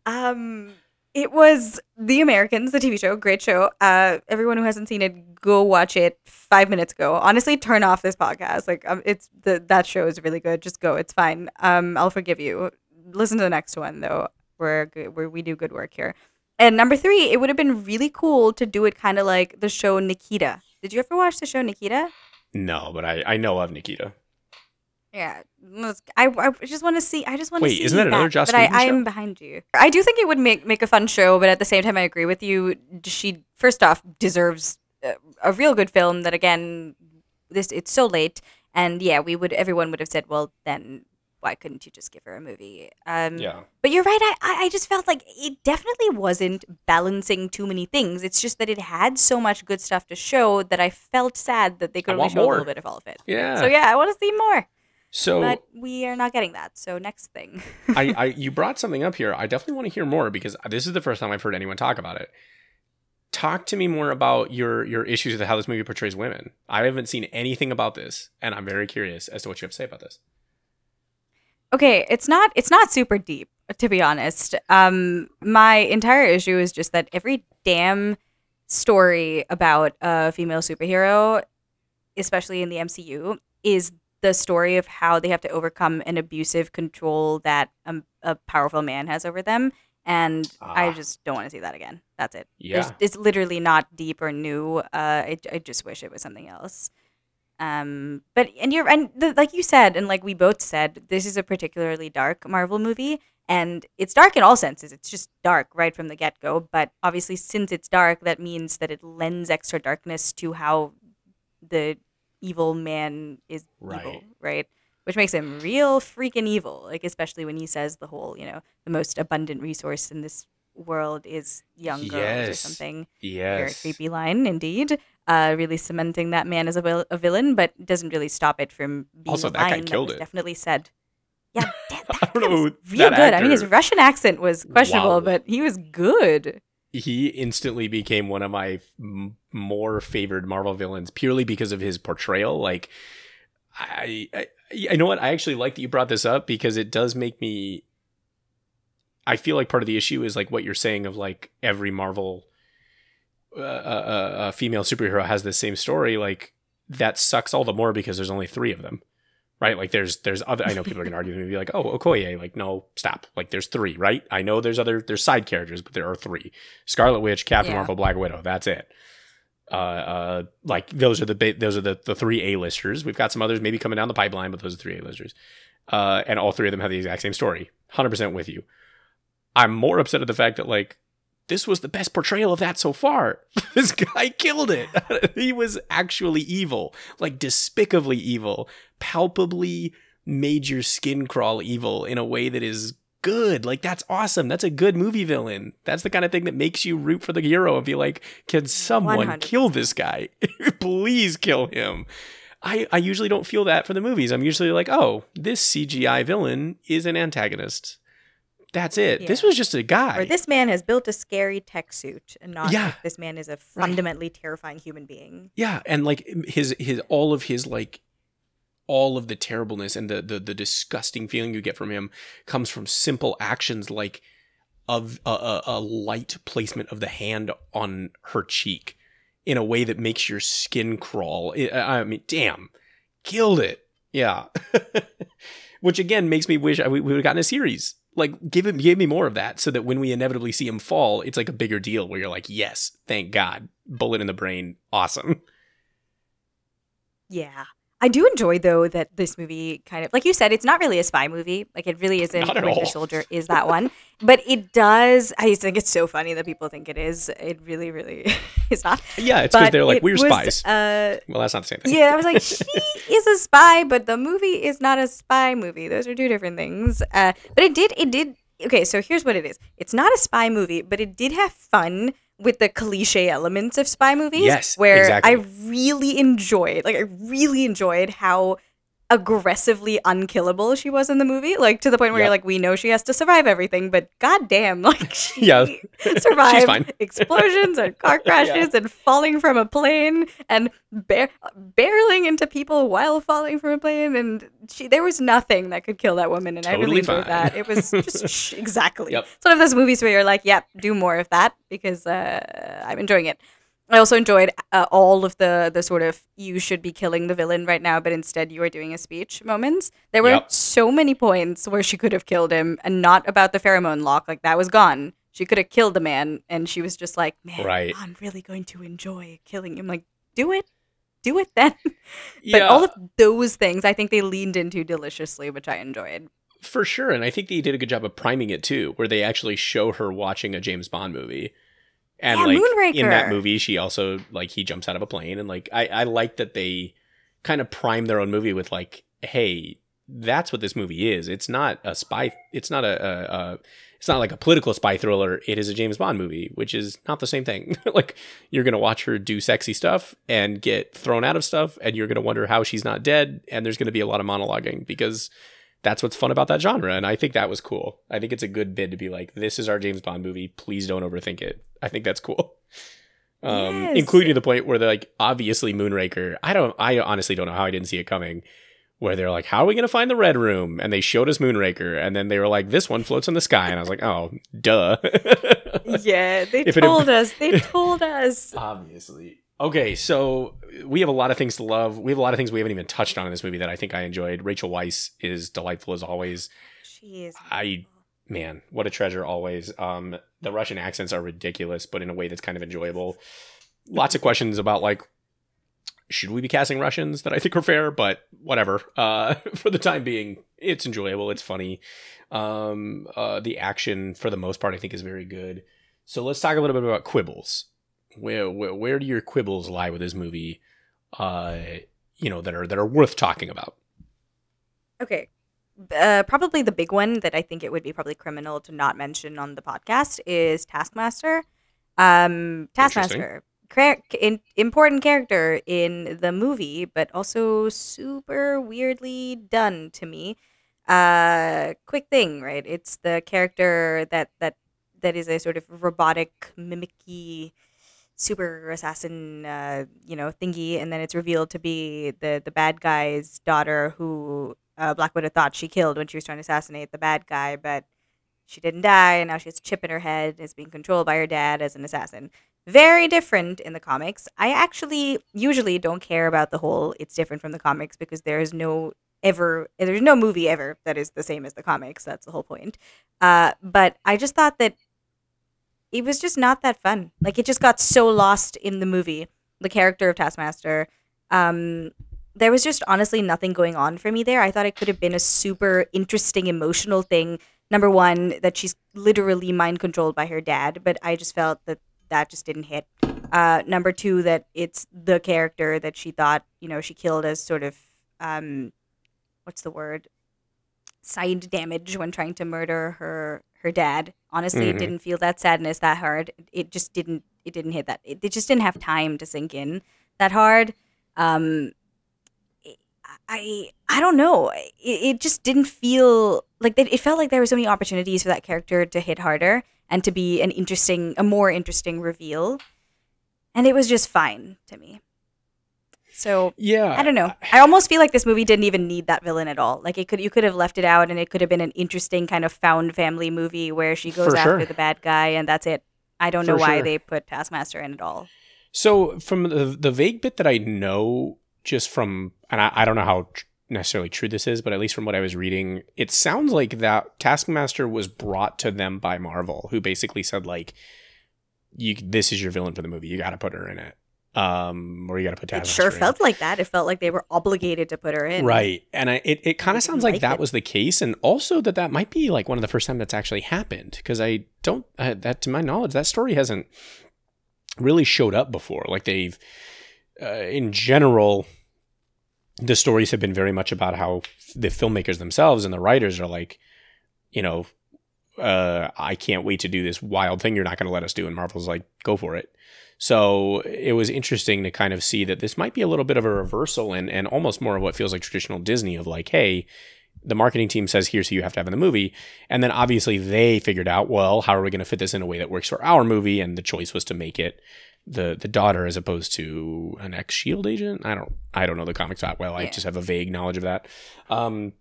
Um, it was The Americans, the TV show, great show. Uh, everyone who hasn't seen it, go watch it five minutes ago. Honestly, turn off this podcast. Like, um, it's the that show is really good. Just go. It's fine. Um, I'll forgive you. Listen to the next one though. Where where we do good work here. And number three, it would have been really cool to do it kind of like the show Nikita. Did you ever watch the show Nikita? No, but I I know of Nikita. Yeah, I, I just want to see. I just want to Wait, see. isn't that another Joss But I, show? I'm behind you. I do think it would make make a fun show, but at the same time, I agree with you. She first off deserves a, a real good film. That again, this it's so late, and yeah, we would everyone would have said, well, then why couldn't you just give her a movie? Um, Yeah. But you're right. I, I I just felt like it definitely wasn't balancing too many things. It's just that it had so much good stuff to show that I felt sad that they could only show a little bit of all of it. Yeah. So yeah, I want to see more So but we are not getting that. So next thing. I, I you brought something up here. I definitely want to hear more because this is the first time I've heard anyone talk about it. Talk to me more about your your issues with how this movie portrays women. I haven't seen anything about this, and I'm very curious as to what you have to say about this. Okay, it's not it's not super deep to be honest. Um, my entire issue is just that every damn story about a female superhero, especially in the MCU, is the story of how they have to overcome an abusive control that um, a powerful man has over them. And I Ah. just don't want to see that again. That's it. Yeah. There's, it's literally not deep or new. Uh, I, I just wish it was something else. Um, but and you're and the, like you said, and like we both said, this is a particularly dark Marvel movie, and it's dark in all senses. It's just dark right from the get go. But obviously, since it's dark, that means that it lends extra darkness to how the evil man is evil, Right. right? Which makes him real freaking evil. Like especially when he says the whole, you know, the most abundant resource in this world is young girls or something. Yes. Very creepy line indeed. Uh, really cementing that man as a, vil- a villain, but doesn't really stop it from being Also, that guy killed was it. Definitely said. Yeah, damn, that I don't guy know real that good. I mean, his Russian accent was questionable, Wow. but he was good. he instantly became one of my m- more favored Marvel villains purely because of his portrayal. Like, I, I, I know what I actually like that you brought this up because it does make me. I feel like part of the issue is like what you're saying of like every Marvel uh, uh, female superhero has the same story. Like that sucks all the more because there's only three of them, right? Like there's there's other. I know people are gonna argue and be like, oh Okoye, like no, stop. Like there's three, right? I know there's other there's side characters, but there are three: Scarlet Witch, Captain Yeah. Marvel, Black Widow. That's it. Uh, uh, like those are the ba- those are the the three A listers. We've got some others maybe coming down the pipeline, but those are three A listers. Uh, and all three of them have the exact same story. Hundred percent with you. I'm more upset at the fact that like this was the best portrayal of that so far. this guy killed it. he was actually evil, like despicably evil, palpably made your skin crawl evil in a way that is good. Like that's awesome. That's a good movie villain. That's the kind of thing that makes you root for the hero and be like, can someone 100. kill this guy? Please kill him. I, I usually don't feel that for the movies. I'm usually like, oh, this CGI villain is an antagonist. That's it. This was just a guy. Or this man has built a scary tech suit, and not Yeah. like this man is a fundamentally terrifying human being. Yeah, and like his his all of his like all of the terribleness and the the, the disgusting feeling you get from him comes from simple actions like of a, a, a light placement of the hand on her cheek in a way that makes your skin crawl. I, I mean, damn, killed it. Yeah, which again makes me wish I, we would have gotten a series. Like, give him, give me more of that, so that when we inevitably see him fall, it's like a bigger deal. Where you're like, yes, thank God, bullet in the brain, awesome. Yeah. I do enjoy though that this movie kind of like you said, it's not really a spy movie. Like it really isn't. Winter all. Soldier is that one, but it does. I just think it's so funny that people think it is. It really, really is not. Yeah, it's because they're like we're was, spies. Uh, well, that's not the same thing. yeah, I was like, she is a spy, but the movie is not a spy movie. Those are two different things. Uh, but it did, it did. Okay, so here's what it is. It's not a spy movie, but it did have fun with the cliche elements of spy movies. Yes, where exactly. I really enjoyed, like, I really enjoyed how aggressively unkillable she was in the movie. Like to the point where Yep. you're like, we know she has to survive everything, but goddamn, like she Yeah, survived explosions and car crashes and falling from a plane and bar- barreling into people while falling from a plane and she there was nothing that could kill that woman and I Totally really enjoyed that. It was just sh- exactly. Yep. It's one of those movies where you're like, yep, do more of that because uh, I'm enjoying it. I also enjoyed uh, all of the the sort of you should be killing the villain right now, but instead you are doing a speech moments. There were Yep. so many points where she could have killed him, and not about the pheromone lock. Like that was gone. She could have killed the man, and she was just like, "Man, Right. I'm really going to enjoy killing him." Like, do it, do it then. but yeah, all of those things, I think they leaned into deliciously, which I enjoyed. for sure. And I think they did a good job of priming it too, where they actually show her watching a James Bond movie. And Yeah, like in that movie, she also like he jumps out of a plane, and like I I like that they kind of prime their own movie with like, hey, that's what this movie is. It's not a spy. It's not a, a, a it's not like a political spy thriller. It is a James Bond movie, which is not the same thing. like you're gonna watch her do sexy stuff and get thrown out of stuff, and you're gonna wonder how she's not dead, and there's gonna be a lot of monologuing because that's what's fun about that genre. And I think that was cool. I think it's a good bid to be like, this is our James Bond movie. Please don't overthink it. I think that's cool. Um, Yes. including the point where they're like, obviously Moonraker. I don't, I honestly don't know how I didn't see it coming. Where they're like, how are we going to find the red room? And they showed us Moonraker. And then they were like, this one floats in the sky. And I was like, oh, duh. Yeah, they If it- told us. They told us. obviously. Okay, so we have a lot of things to love. We have a lot of things we haven't even touched on in this movie that I think I enjoyed. Rachel Weisz is delightful as always. She is. I man, what a treasure always. Um, the Russian accents are ridiculous, but in a way that's kind of enjoyable. Lots of questions about like, should we be casting Russians that I think are fair, but whatever. Uh, for the time being, it's enjoyable. It's funny. Um, uh, the action for the most part, I think, is very good. So let's talk a little bit about quibbles. Where where, where do your quibbles lie with this movie? Uh, you know that are that are worth talking about. Okay. Uh, probably the big one that I think it would be probably criminal to not mention on the podcast is Taskmaster. Um, Taskmaster, in, important character in the movie, but also super weirdly done to me. Uh, quick thing, right? It's the character that that that is a sort of robotic, mimicky super assassin uh, you know thingy and then it's revealed to be the the bad guy's daughter who uh, black widow thought she killed when she was trying to assassinate the bad guy but she didn't die and now she has a chip in her head is being controlled by her dad as an assassin. Very different in the comics. I actually usually don't care about the whole it's different from the comics because there is no ever there's no movie ever that is the same as the comics. That's the whole point. Uh, but i just thought that it was just not that fun. Like it just got so lost in the movie, the character of Taskmaster. Um, there was just honestly nothing going on for me there. I thought it could have been a super interesting emotional thing. Number one, that she's literally mind controlled by her dad, but I just felt that that just didn't hit. Uh, number two, that it's the character that she thought you know she killed as sort of um, what's the word side damage when trying to murder her her dad. Honestly, mm-hmm. it didn't feel that sadness that hard. It just didn't. It didn't hit that. It, it just didn't have time to sink in that hard. Um, I I don't know. It, it just didn't feel like it, it felt like there were so many opportunities for that character to hit harder and to be an interesting, a more interesting reveal, and it was just fine to me. So yeah, I don't know. I almost feel like this movie didn't even need that villain at all. Like it could, you could have left it out, and it could have been an interesting kind of found family movie where she goes For after sure. the bad guy, and that's it. I don't For know why sure. they put Taskmaster in at all. So from the the vague bit that I know, just from, and I, I don't know how necessarily true this is, but at least from what I was reading, it sounds like that Taskmaster was brought to them by Marvel, who basically said like, "You, this is your villain for the movie. You got to put her in it." Um, or you got to put It sure felt like that. It felt like they were obligated to put her in. Right, and I, it it kind of sounds like, like that it. was the case, and also that that might be like one of the first time that's actually happened because I don't uh, that to my knowledge that story hasn't really showed up before. Like they've uh, in general, the stories have been very much about how the filmmakers themselves and the writers are like, you know, uh, I can't wait to do this wild thing you're not going to let us do, and Marvel's like, go for it. So it was interesting to kind of see that this might be a little bit of a reversal and, and almost more of what feels like traditional Disney of like, hey, the marketing team says here's who you have to have in the movie. And then obviously they figured out, well, how are we going to fit this in a way that works for our movie? And the choice was to make it the the daughter as opposed to an ex shield agent. I don't I don't know the comics that well. I yeah. just have a vague knowledge of that. Um,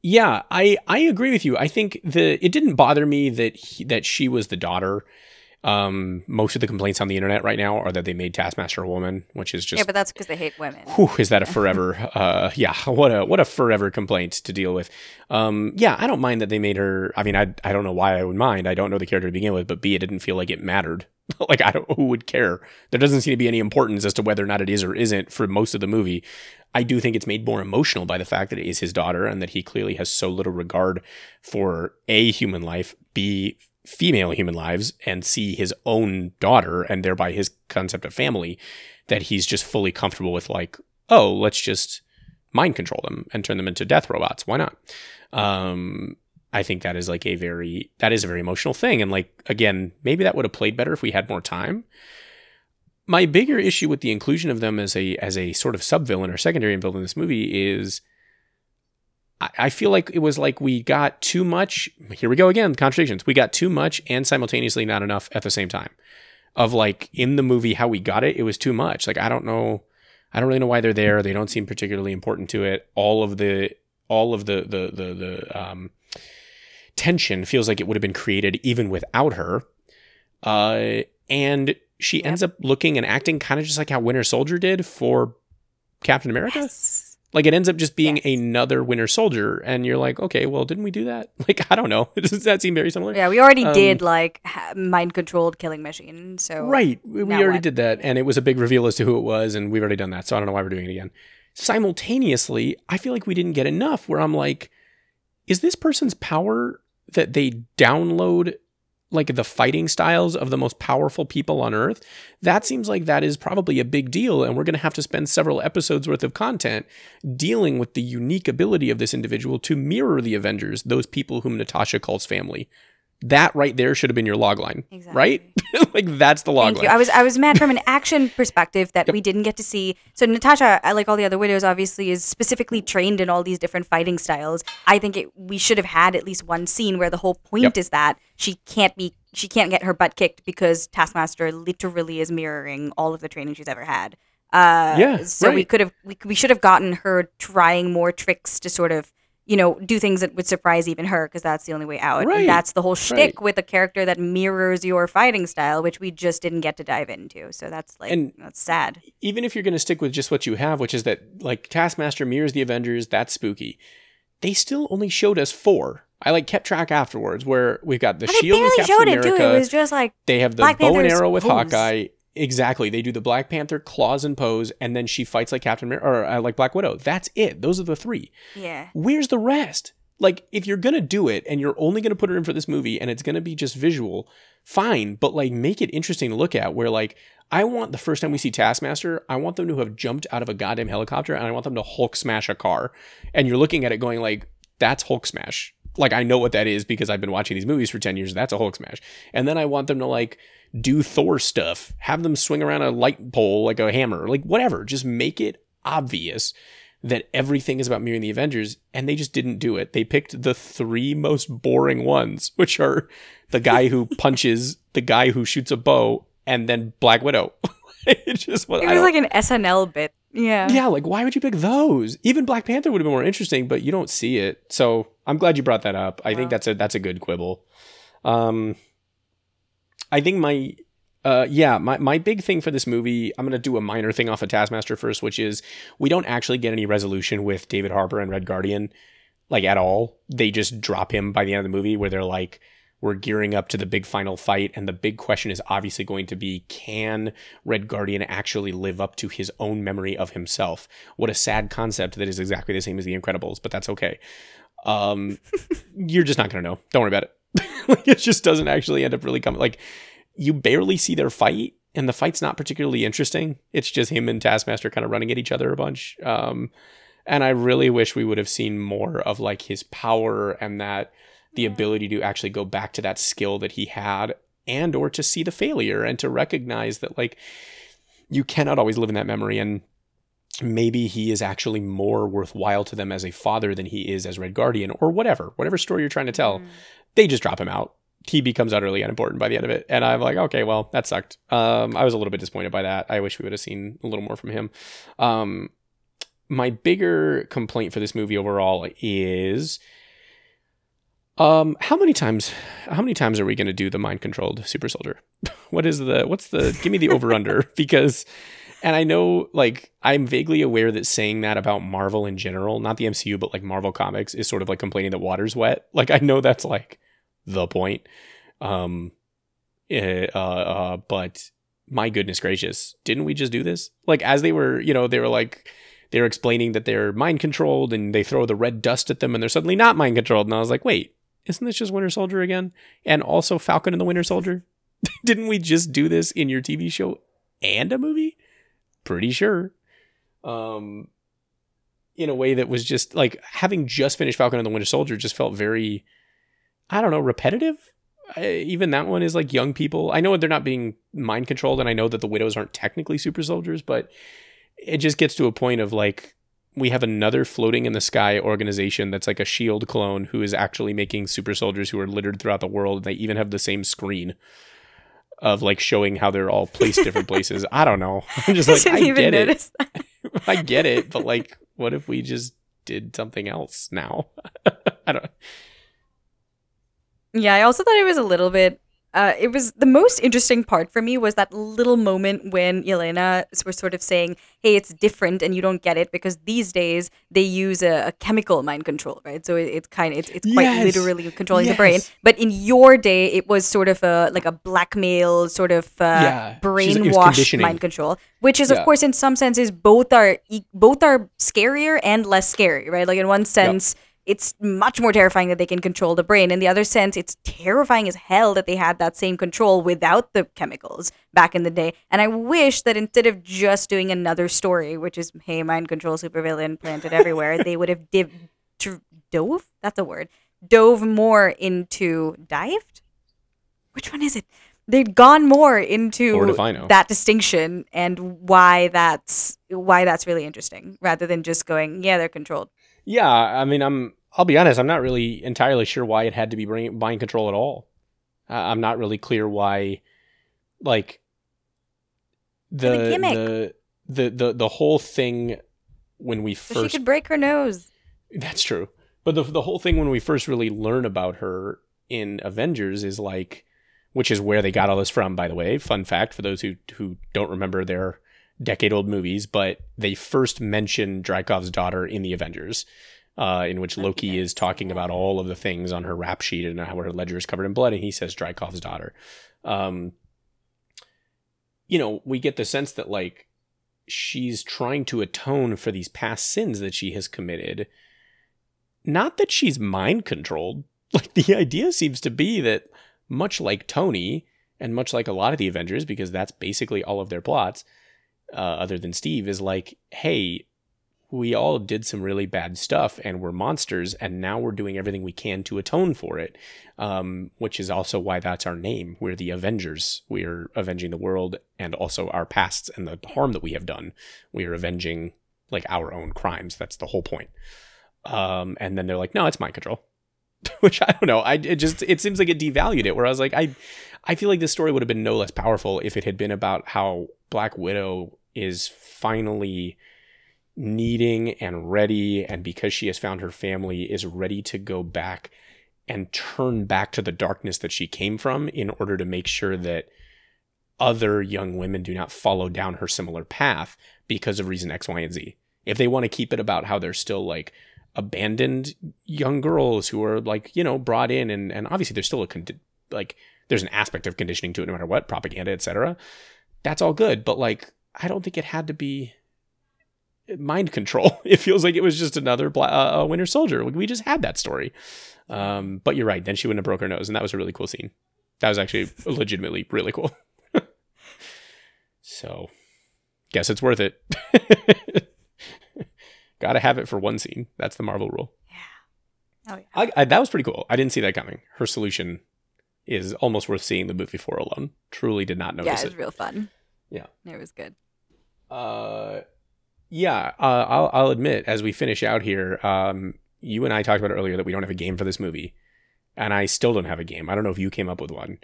yeah, I I agree with you. I think the it didn't bother me that he, that she was the daughter. Um, most of the complaints on the internet right now are that they made Taskmaster a woman, which is just yeah, but that's because they hate women. Whew, is that a forever? uh, yeah, what a what a forever complaint to deal with. Um, yeah, I don't mind that they made her. I mean, I I don't know why I would mind. I don't know the character to begin with, but B, it didn't feel like it mattered. like I don't who would care. There doesn't seem to be any importance as to whether or not it is or isn't for most of the movie. I do think it's made more emotional by the fact that it is his daughter and that he clearly has so little regard for a human life, b female human lives and see his own daughter and thereby his concept of family that he's just fully comfortable with like oh let's just mind control them and turn them into death robots. Why not? Um, i think that is like a very that is a very emotional thing. And like again maybe that would have played better if we had more time. My bigger issue with the inclusion of them as a as a sort of sub villain or secondary villain in this movie is I feel like it was like we got too much. Here we go again, contradictions. We got too much and simultaneously not enough at the same time. Of like in the movie, how we got it, it was too much. Like I don't know, I don't really know why they're there. They don't seem particularly important to it. All of the, all of the the the the um, tension feels like it would have been created even without her. Uh, and she Yep. ends up looking and acting kind of just like how Winter Soldier did for Captain America. Yes. Like it ends up just being Yes. another Winter Soldier, and you're like, okay, well, didn't we do that? Like, I don't know. Does that seem very similar? Yeah, we already Um, did like ha- mind controlled killing machine. So Right. We, already what? did that, and it was a big reveal as to who it was, and we've already done that, so I don't know why we're doing it again. Simultaneously, I feel like we didn't get enough where I'm like, is this person's power that they download like the fighting styles of the most powerful people on earth? That seems like that is probably a big deal, and we're going to have to spend several episodes worth of content dealing with the unique ability of this individual to mirror the Avengers, those people whom Natasha calls family. That right there should have been your log line, Exactly. right? like that's the log Thank line. you. I was I was mad from an action perspective that we didn't get to see. So Natasha, like all the other widows, obviously is specifically trained in all these different fighting styles. I think it, we should have had at least one scene where the whole point Yep. is that she can't be she can't get her butt kicked because Taskmaster literally is mirroring all of the training she's ever had. Uh, Yeah, So we could have we, we should have gotten her trying more tricks to sort of you know do things that would surprise even her because that's the only way out. Right, And that's the whole shtick right. with a character that mirrors your fighting style, which we just didn't get to dive into. So that's like And- that's sad. even if you're going to stick with just what you have, which is that like Taskmaster mirrors the Avengers, that's spooky. They still only showed us four. I like kept track afterwards where we've got the And shield with Captain showed it America. too. It was just like they have the Black bow and arrow with. Hawkeye. Exactly. They do the Black Panther claws and pose, and then she fights like Captain America or uh, like Black Widow. That's it. Those are the three. yeah. Where's the rest? Like, if you're gonna do it and you're only gonna put her in for this movie and it's gonna be just visual, fine, but like make it interesting to look at. Where like, I want the first time we see Taskmaster, I want them to have jumped out of a goddamn helicopter and I want them to Hulk smash a car. And you're looking at it going like, that's Hulk smash. Like I know what that is because I've been watching these movies for 10 years. That's a Hulk smash. And then I want them to like do Thor stuff, have them swing around a light pole like a hammer, like whatever. Just make it obvious that everything is about mirroring the Avengers, and they just didn't do it. They picked the three most boring ones, which are the guy who punches, the guy who shoots a bow, and then Black Widow. it just was, It was like an SNL bit. Yeah. yeah, like why would you pick those? Even Black Panther would have been more interesting, but you don't see it. So I'm glad you brought that up. I think that's a that's a good quibble. Um, I think my uh yeah my my big thing for this movie I'm gonna do a minor thing off of Taskmaster first, which is we don't actually get any resolution with David Harbour and Red Guardian like at all. They just drop him by the end of the movie where they're like we're gearing up to the big final fight and the big question is obviously going to be can Red Guardian actually live up to his own memory of himself? What a sad concept that is exactly the same as the Incredibles, but that's okay. Um you're just not going to know. Don't worry about it. like, it just doesn't actually end up really coming like you barely see their fight and the fight's not particularly interesting. It's just him and Taskmaster kind of running at each other a bunch. Um, and I really wish we would have seen more of like his power and that the ability to actually go back to that skill that he had and or to see the failure and to recognize that like you cannot always live in that memory and maybe he is actually more worthwhile to them as a father than he is as Red Guardian or whatever, whatever story you're trying to tell Mm. They just drop him out. He becomes utterly unimportant by the end of it. And I'm like, okay, well, that sucked. Um, I was a little bit disappointed by that. I wish we would have seen a little more from him. Um, my bigger complaint for this movie overall is um how many times how many times are we going to do the mind controlled super soldier what is the what's the give me the over under because and i know like i'm vaguely aware that saying that about marvel in general not the mcu but like marvel comics is sort of like complaining that water's wet like i know that's like the point. Um eh, uh, uh but my goodness gracious didn't we just do this? Like as they were you know they were like they're explaining that they're mind controlled and they throw the red dust at them and they're suddenly not mind controlled. And i was like wait isn't this just winter soldier again? And also falcon and the winter soldier? Didn't we just do this in your tv show and a movie? Pretty sure. Um in a way that was just like having just finished falcon and the winter soldier just felt very i don't know repetitive? I, even that one is like young people. I know they're not being mind controlled and i know that the widows aren't technically super soldiers but it just gets to a point of like we have another floating in the sky organization that's like a shield clone who is actually making super soldiers who are littered throughout the world. They even have the same screen of like showing how they're all placed different places. I don't know. I'm just I like i even get it. i get it but like what if we just did something else now? I don't Yeah, I also thought it was a little bit Uh, it was the most interesting part for me was that little moment when Yelena was sort of saying, "Hey, it's different, and you don't get it because these days they use a, a chemical mind control, right? So it, it's kind of it's, it's quite Yes. literally controlling the brain. But in your day, it was sort of a like a blackmail, sort of uh, Yeah. Brainwashed mind control, which is of course in some senses both are both are scarier and less scary, right? Like in one sense, it's much more terrifying that they can control the brain. In the other sense, it's terrifying as hell that they had that same control without the chemicals back in the day. And I wish that instead of just doing another story, which is hey, mind control supervillain planted everywhere, they would have div- dr- dove. That's a word. Dove more into dived. Which one is it? They'd gone more into Lord if I know. that distinction and why that's why that's really interesting, rather than just going, yeah, they're controlled. Yeah, I mean, I'm. I'll be honest. I'm not really entirely sure why it had to be mind control at all. Uh, I'm not really clear why, like, the the the the the whole thing when we So first she could break her nose. That's true. But the the whole thing when we first really learn about her in Avengers is like which is where they got all this from, by the way. Fun fact for those who who don't remember their decade old movies, but they first mention Dreykov's daughter in the Avengers. Uh, in which Loki Okay. is talking about all of the things on her rap sheet and how her ledger is covered in blood, and he says Dreykov's daughter. Um, you know, we get the sense that like she's trying to atone for these past sins that she has committed. Not that she's mind controlled. Like the idea seems to be that much like Tony and much like a lot of the Avengers, because that's basically all of their plots, uh, other than Steve, is like, hey, we all did some really bad stuff and we're monsters, and now we're doing everything we can to atone for it. Um, which is also why that's our name. We're the Avengers. We're avenging the world and also our pasts and the harm that we have done. We are avenging like our own crimes. That's the whole point. Um, and then they're like, no, it's mind control. Which I don't know. I it just it seems like it devalued it. Where I was like, I I feel like this story would have been no less powerful if it had been about how Black Widow is finally needing and ready, and because she has found her family, is ready to go back and turn back to the darkness that she came from in order to make sure that other young women do not follow down her similar path because of reason X, Y, and Z. If they want to keep it about how they're still like abandoned young girls who are like, you know, brought in and, and obviously there's still a condi- like there's an aspect of conditioning to it no matter what, propaganda, etc. That's all good, but like I don't think it had to be mind control. It feels like it was just another Bla- uh, Winter Soldier. Like, We just had that story. Um, but you're right. Then she wouldn't have broke her nose, and that was a really cool scene. That was actually legitimately really cool. so, guess it's worth it. Got to have it for one scene. That's the Marvel rule. Yeah. Oh yeah. I, I, that was pretty cool. I didn't see that coming. Her solution is almost worth seeing the movie for alone. Truly did not notice it it. was real fun. Yeah. It was good. Uh, yeah, uh, I'll, I'll admit, as we finish out here, um, you and I talked about it earlier that we don't have a game for this movie, and I still don't have a game. I don't know if you came up with one.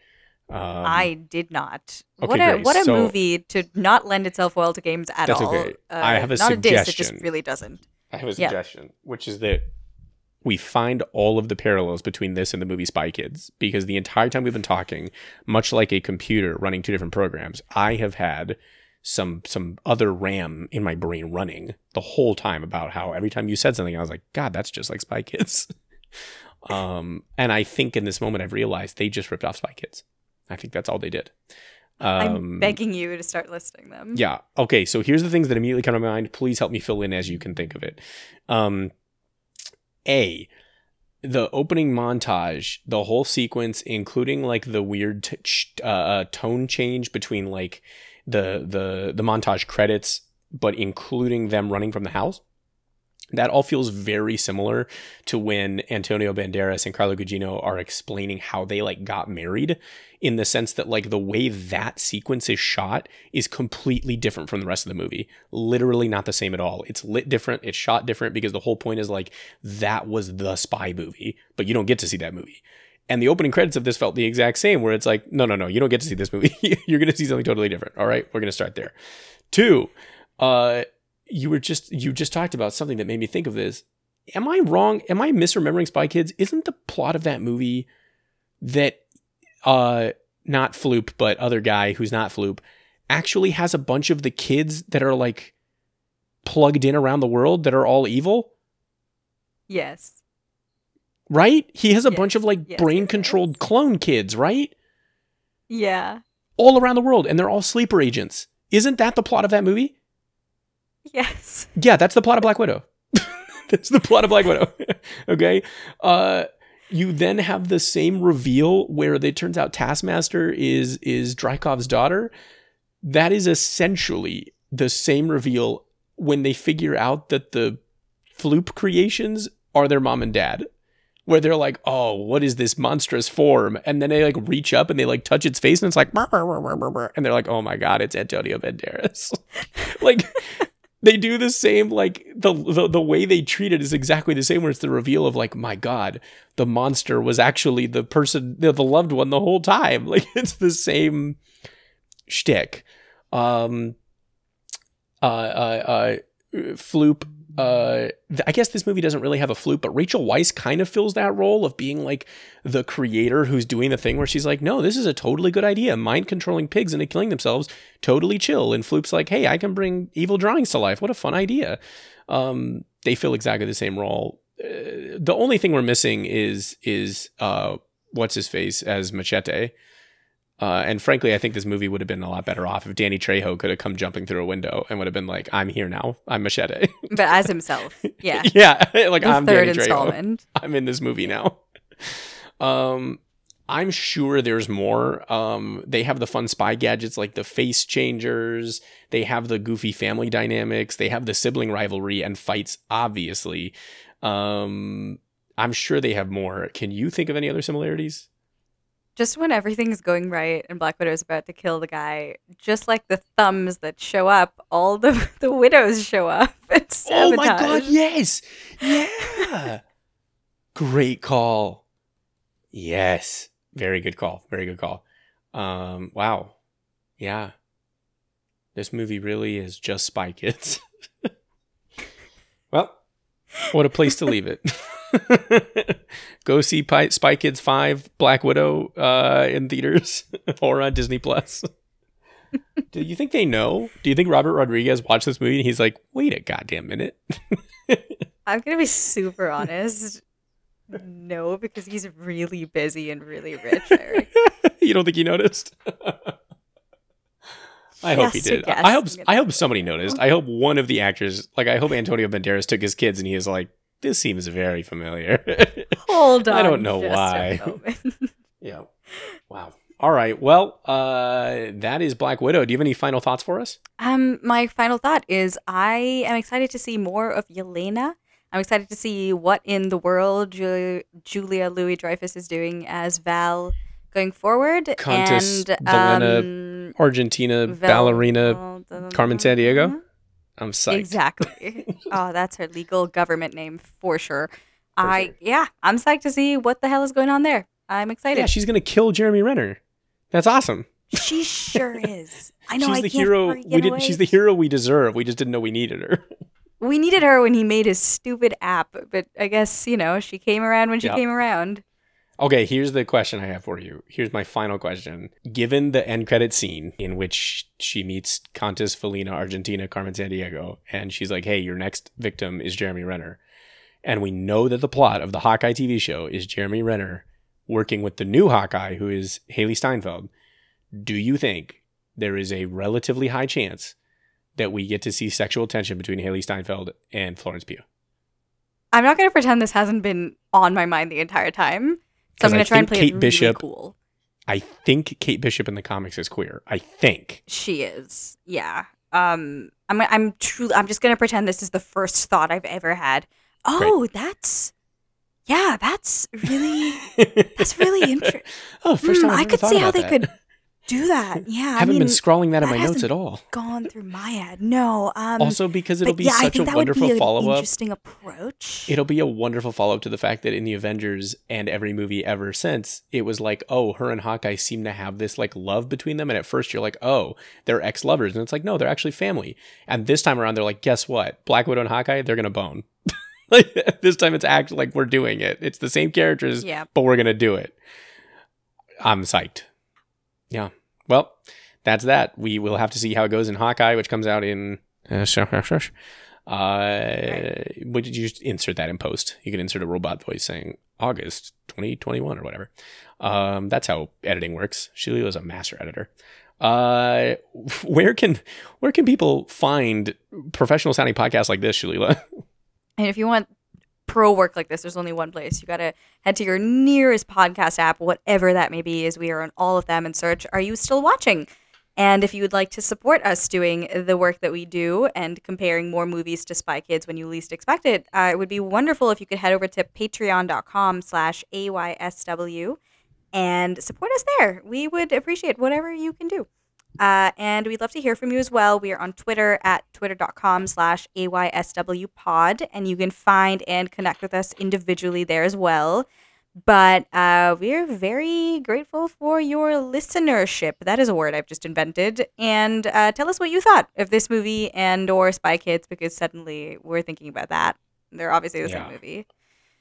Um, I did not. okay, what a great. what a So- movie to not lend itself well to games at That's all. okay. Uh, I have a not a diss. It just really doesn't. I have a Yeah. suggestion, which is that we find all of the parallels between this and the movie Spy Kids, because the entire time we've been talking, much like a computer running two different programs, I have had some some other RAM in my brain running the whole time about how every time you said something, I was like, God, that's just like Spy Kids. um, and I think in this moment I've realized they just ripped off Spy Kids. I think that's all they did. Um, I'm begging you to start listing them. yeah. Okay. So here's the things that immediately come to mind. Please help me fill in as you can think of it. Um, a, the opening montage, the whole sequence, including like the weird t- uh, uh, tone change between like the the the montage credits, but including them running from the house. That all feels very similar to when Antonio Banderas and Carla Gugino are explaining how they like got married in the sense that like the way that sequence is shot is completely different from the rest of the movie. Literally not the same at all. It's lit different, it's shot different because the whole point is like that was the spy movie, but you don't get to see that movie. And the opening credits of this felt the exact same where it's like, no, no, no, you don't get to see this movie. You're going to see something totally different. All right, we're going to start there. Two, uh you were just you just talked about something that made me think of this. Am I wrong? Am I misremembering Spy Kids? Isn't the plot of that movie that uh not Floop, but other guy who's not Floop, actually has a bunch of the kids that are like plugged in around the world that are all evil? Yes. Right? He has a Yes, bunch of like yes, brain controlled yes. clone kids, right? Yeah. All around the world, and they're all sleeper agents. Isn't that the plot of that movie? Yes. Yeah, that's the plot of Black Widow. that's the plot of Black Widow. okay. Uh you then have the same reveal where it turns out Taskmaster is is Dreykov's daughter. That is essentially the same reveal when they figure out that the Floop creations are their mom and dad. Where they're like, oh, what is this monstrous form? And then they like reach up and they like touch its face and it's like, "Brr, brr, brr, brr, brr, brr." and they're like, oh my god, it's Antonio Banderas. like they do the same like the, the the way they treat it is exactly the same where it's the reveal of like my god the monster was actually the person the, the loved one the whole time like it's the same shtick um uh uh uh floop uh i guess this movie doesn't really have a floop but rachel weisz kind of fills that role of being like the creator who's doing the thing where she's like no this is a totally good idea mind controlling pigs into killing themselves totally chill. And Floop's like, hey, I can bring evil drawings to life. What a fun idea. Um, they fill exactly the same role. Uh, the only thing we're missing is is uh, what's his face as Machete. Uh, and frankly, I think this movie would have been a lot better off if Danny Trejo could have come jumping through a window and would have been like, "I'm here now. I'm Machete." But as himself. Yeah. yeah, like The I'm third Danny Trejo. installment. I'm in this movie now. Um, I'm sure there's more. Um, they have the fun spy gadgets like the face changers. They have the goofy family dynamics. They have the sibling rivalry and fights, obviously. Um, I'm sure they have more. Can you think of any other similarities? Just when everything's going right and Black Widow's about to kill the guy, just like the thumbs that show up, all the the widows show up. It's Oh my god, yes. Yeah. Great call. Yes. Very good call. Very good call. Um wow. Yeah. This movie really is just Spy Kids. What a place to leave it. Go see Pi- Spy Kids 5 Black Widow uh in theaters or on Disney Plus. Do you think they know? Do you think Robert Rodriguez watched this movie and he's like, "Wait a goddamn minute." I'm gonna be super honest. No, because he's really busy and really rich, Eric. you don't think he noticed? I hope he did. I hope I hope somebody noticed. I hope one of the actors, like I hope Antonio Banderas took his kids and he is like, "This seems very familiar." Hold on. I don't know why. yeah. Wow. All right. Well, uh, that is Black Widow. Do you have any final thoughts for us? Um, my final thought is I am excited to see more of Yelena. I'm excited to see what in the world Julia, Julia Louis Dreyfus is doing as Val going forward. Countess and Valena um, Argentina ballerina Carmen Sandiego? I'm psyched. Exactly. oh, that's her legal government name for sure. I yeah, I'm psyched to see what the hell is going on there. I'm excited. Yeah, she's gonna kill Jeremy Renner. That's awesome. she sure is. I know. she's I the hero. We did. wait. She's the hero we deserve. We just didn't know we needed her. We needed her when he made his stupid app, but I guess you know she came around when she came around. Okay, here's the question I have for you. Here's my final question. Given the end credit scene in which she meets Countess Felina Argentina Carmen Sandiego, and she's like, hey, your next victim is Jeremy Renner. And we know that the plot of the Hawkeye TV show is Jeremy Renner working with the new Hawkeye, who is Hailee Steinfeld. Do you think there is a relatively high chance that we get to see sexual tension between Hailee Steinfeld and Florence Pugh? I'm not gonna pretend this hasn't been on my mind the entire time, so I'm gonna I try and play Kate it really Bishop- cool. I think Kate Bishop in the comics is queer. I think. She is, yeah. Um, I'm I'm truly I'm just gonna pretend this is the first thought I've ever had. Oh, that's yeah, that's really that's really interesting. oh, first time I've I could see how they that. could do that. Yeah, I haven't mean, been scrawling that in my notes at all. gone through my head. No. Um, Also, because it'll be yeah, such a wonderful follow up. Interesting approach. It'll be a wonderful follow up to the fact that in the Avengers and every movie ever since, it was like, oh, her and Hawkeye seem to have this like love between them. And at first you're like, oh, they're ex lovers. And it's like, no, they're actually family. And this time around, they're like, guess what? Black Widow and Hawkeye, they're going to bone. like this time it's act like we're doing it. It's the same characters, yeah. but we're going to do it. I'm psyched. yeah. That's that. We will have to see how it goes in Hawkeye, which comes out in. Uh, uh, would you just insert that in post? You can insert a robot voice saying August 2021 or whatever. Um, that's how editing works. Shalila's a master editor. Uh, where can where can people find professional sounding podcasts like this, Shalila? And if you want pro work like this, there's only one place. You got to head to your nearest podcast app, whatever that may be, as we are on all of them and search, Are You Still Watching? And if you would like to support us doing the work that we do and comparing more movies to Spy Kids when you least expect it, uh, it would be wonderful if you could head over to patreon.com slash AYSW and support us there. We would appreciate whatever you can do. Uh, and we'd love to hear from you as well. We are on Twitter at twitter.com slash AYSWpod, and you can find and connect with us individually there as well. But uh, we're very grateful for your listenership. That is a word I've just invented. And uh, tell us what you thought of this movie and or Spy Kids, because suddenly we're thinking about that. They're obviously the Yeah. same movie.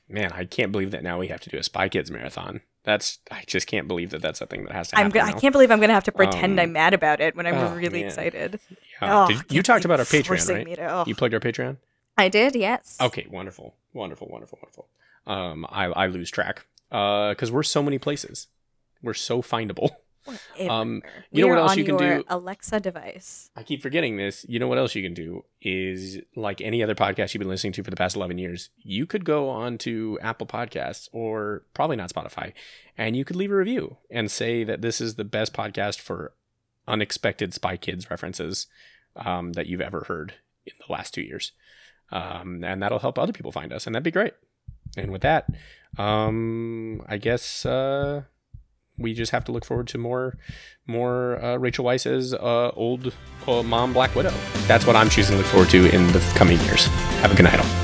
Man, I can't believe that now we have to do a Spy Kids marathon. That's I just can't believe that that's a thing that has to I'm happen. go- I can't believe I'm going to have to pretend Um, I'm mad about it when I'm oh, really man. excited. Yeah. Oh, Did- you talked about our Patreon, right? to- oh. You plugged our Patreon. I did, yes. Okay, wonderful, wonderful, wonderful, wonderful. Um, I I lose track uh because we're so many places. We're so findable. Um, you know what else you can do? Alexa device. I keep forgetting this. You know what else you can do is like any other podcast you've been listening to for the past 11 years, you could go on to Apple Podcasts or probably not Spotify and you could leave a review and say that this is the best podcast for unexpected Spy Kids references um, that you've ever heard in the last two years. Um, and that'll help other people find us, and that'd be great. And with that, um, I guess uh, we just have to look forward to more more uh, Rachel Weisz's uh, old uh, mom Black Widow. That's what I'm choosing to look forward to in the coming years. Have a good night all.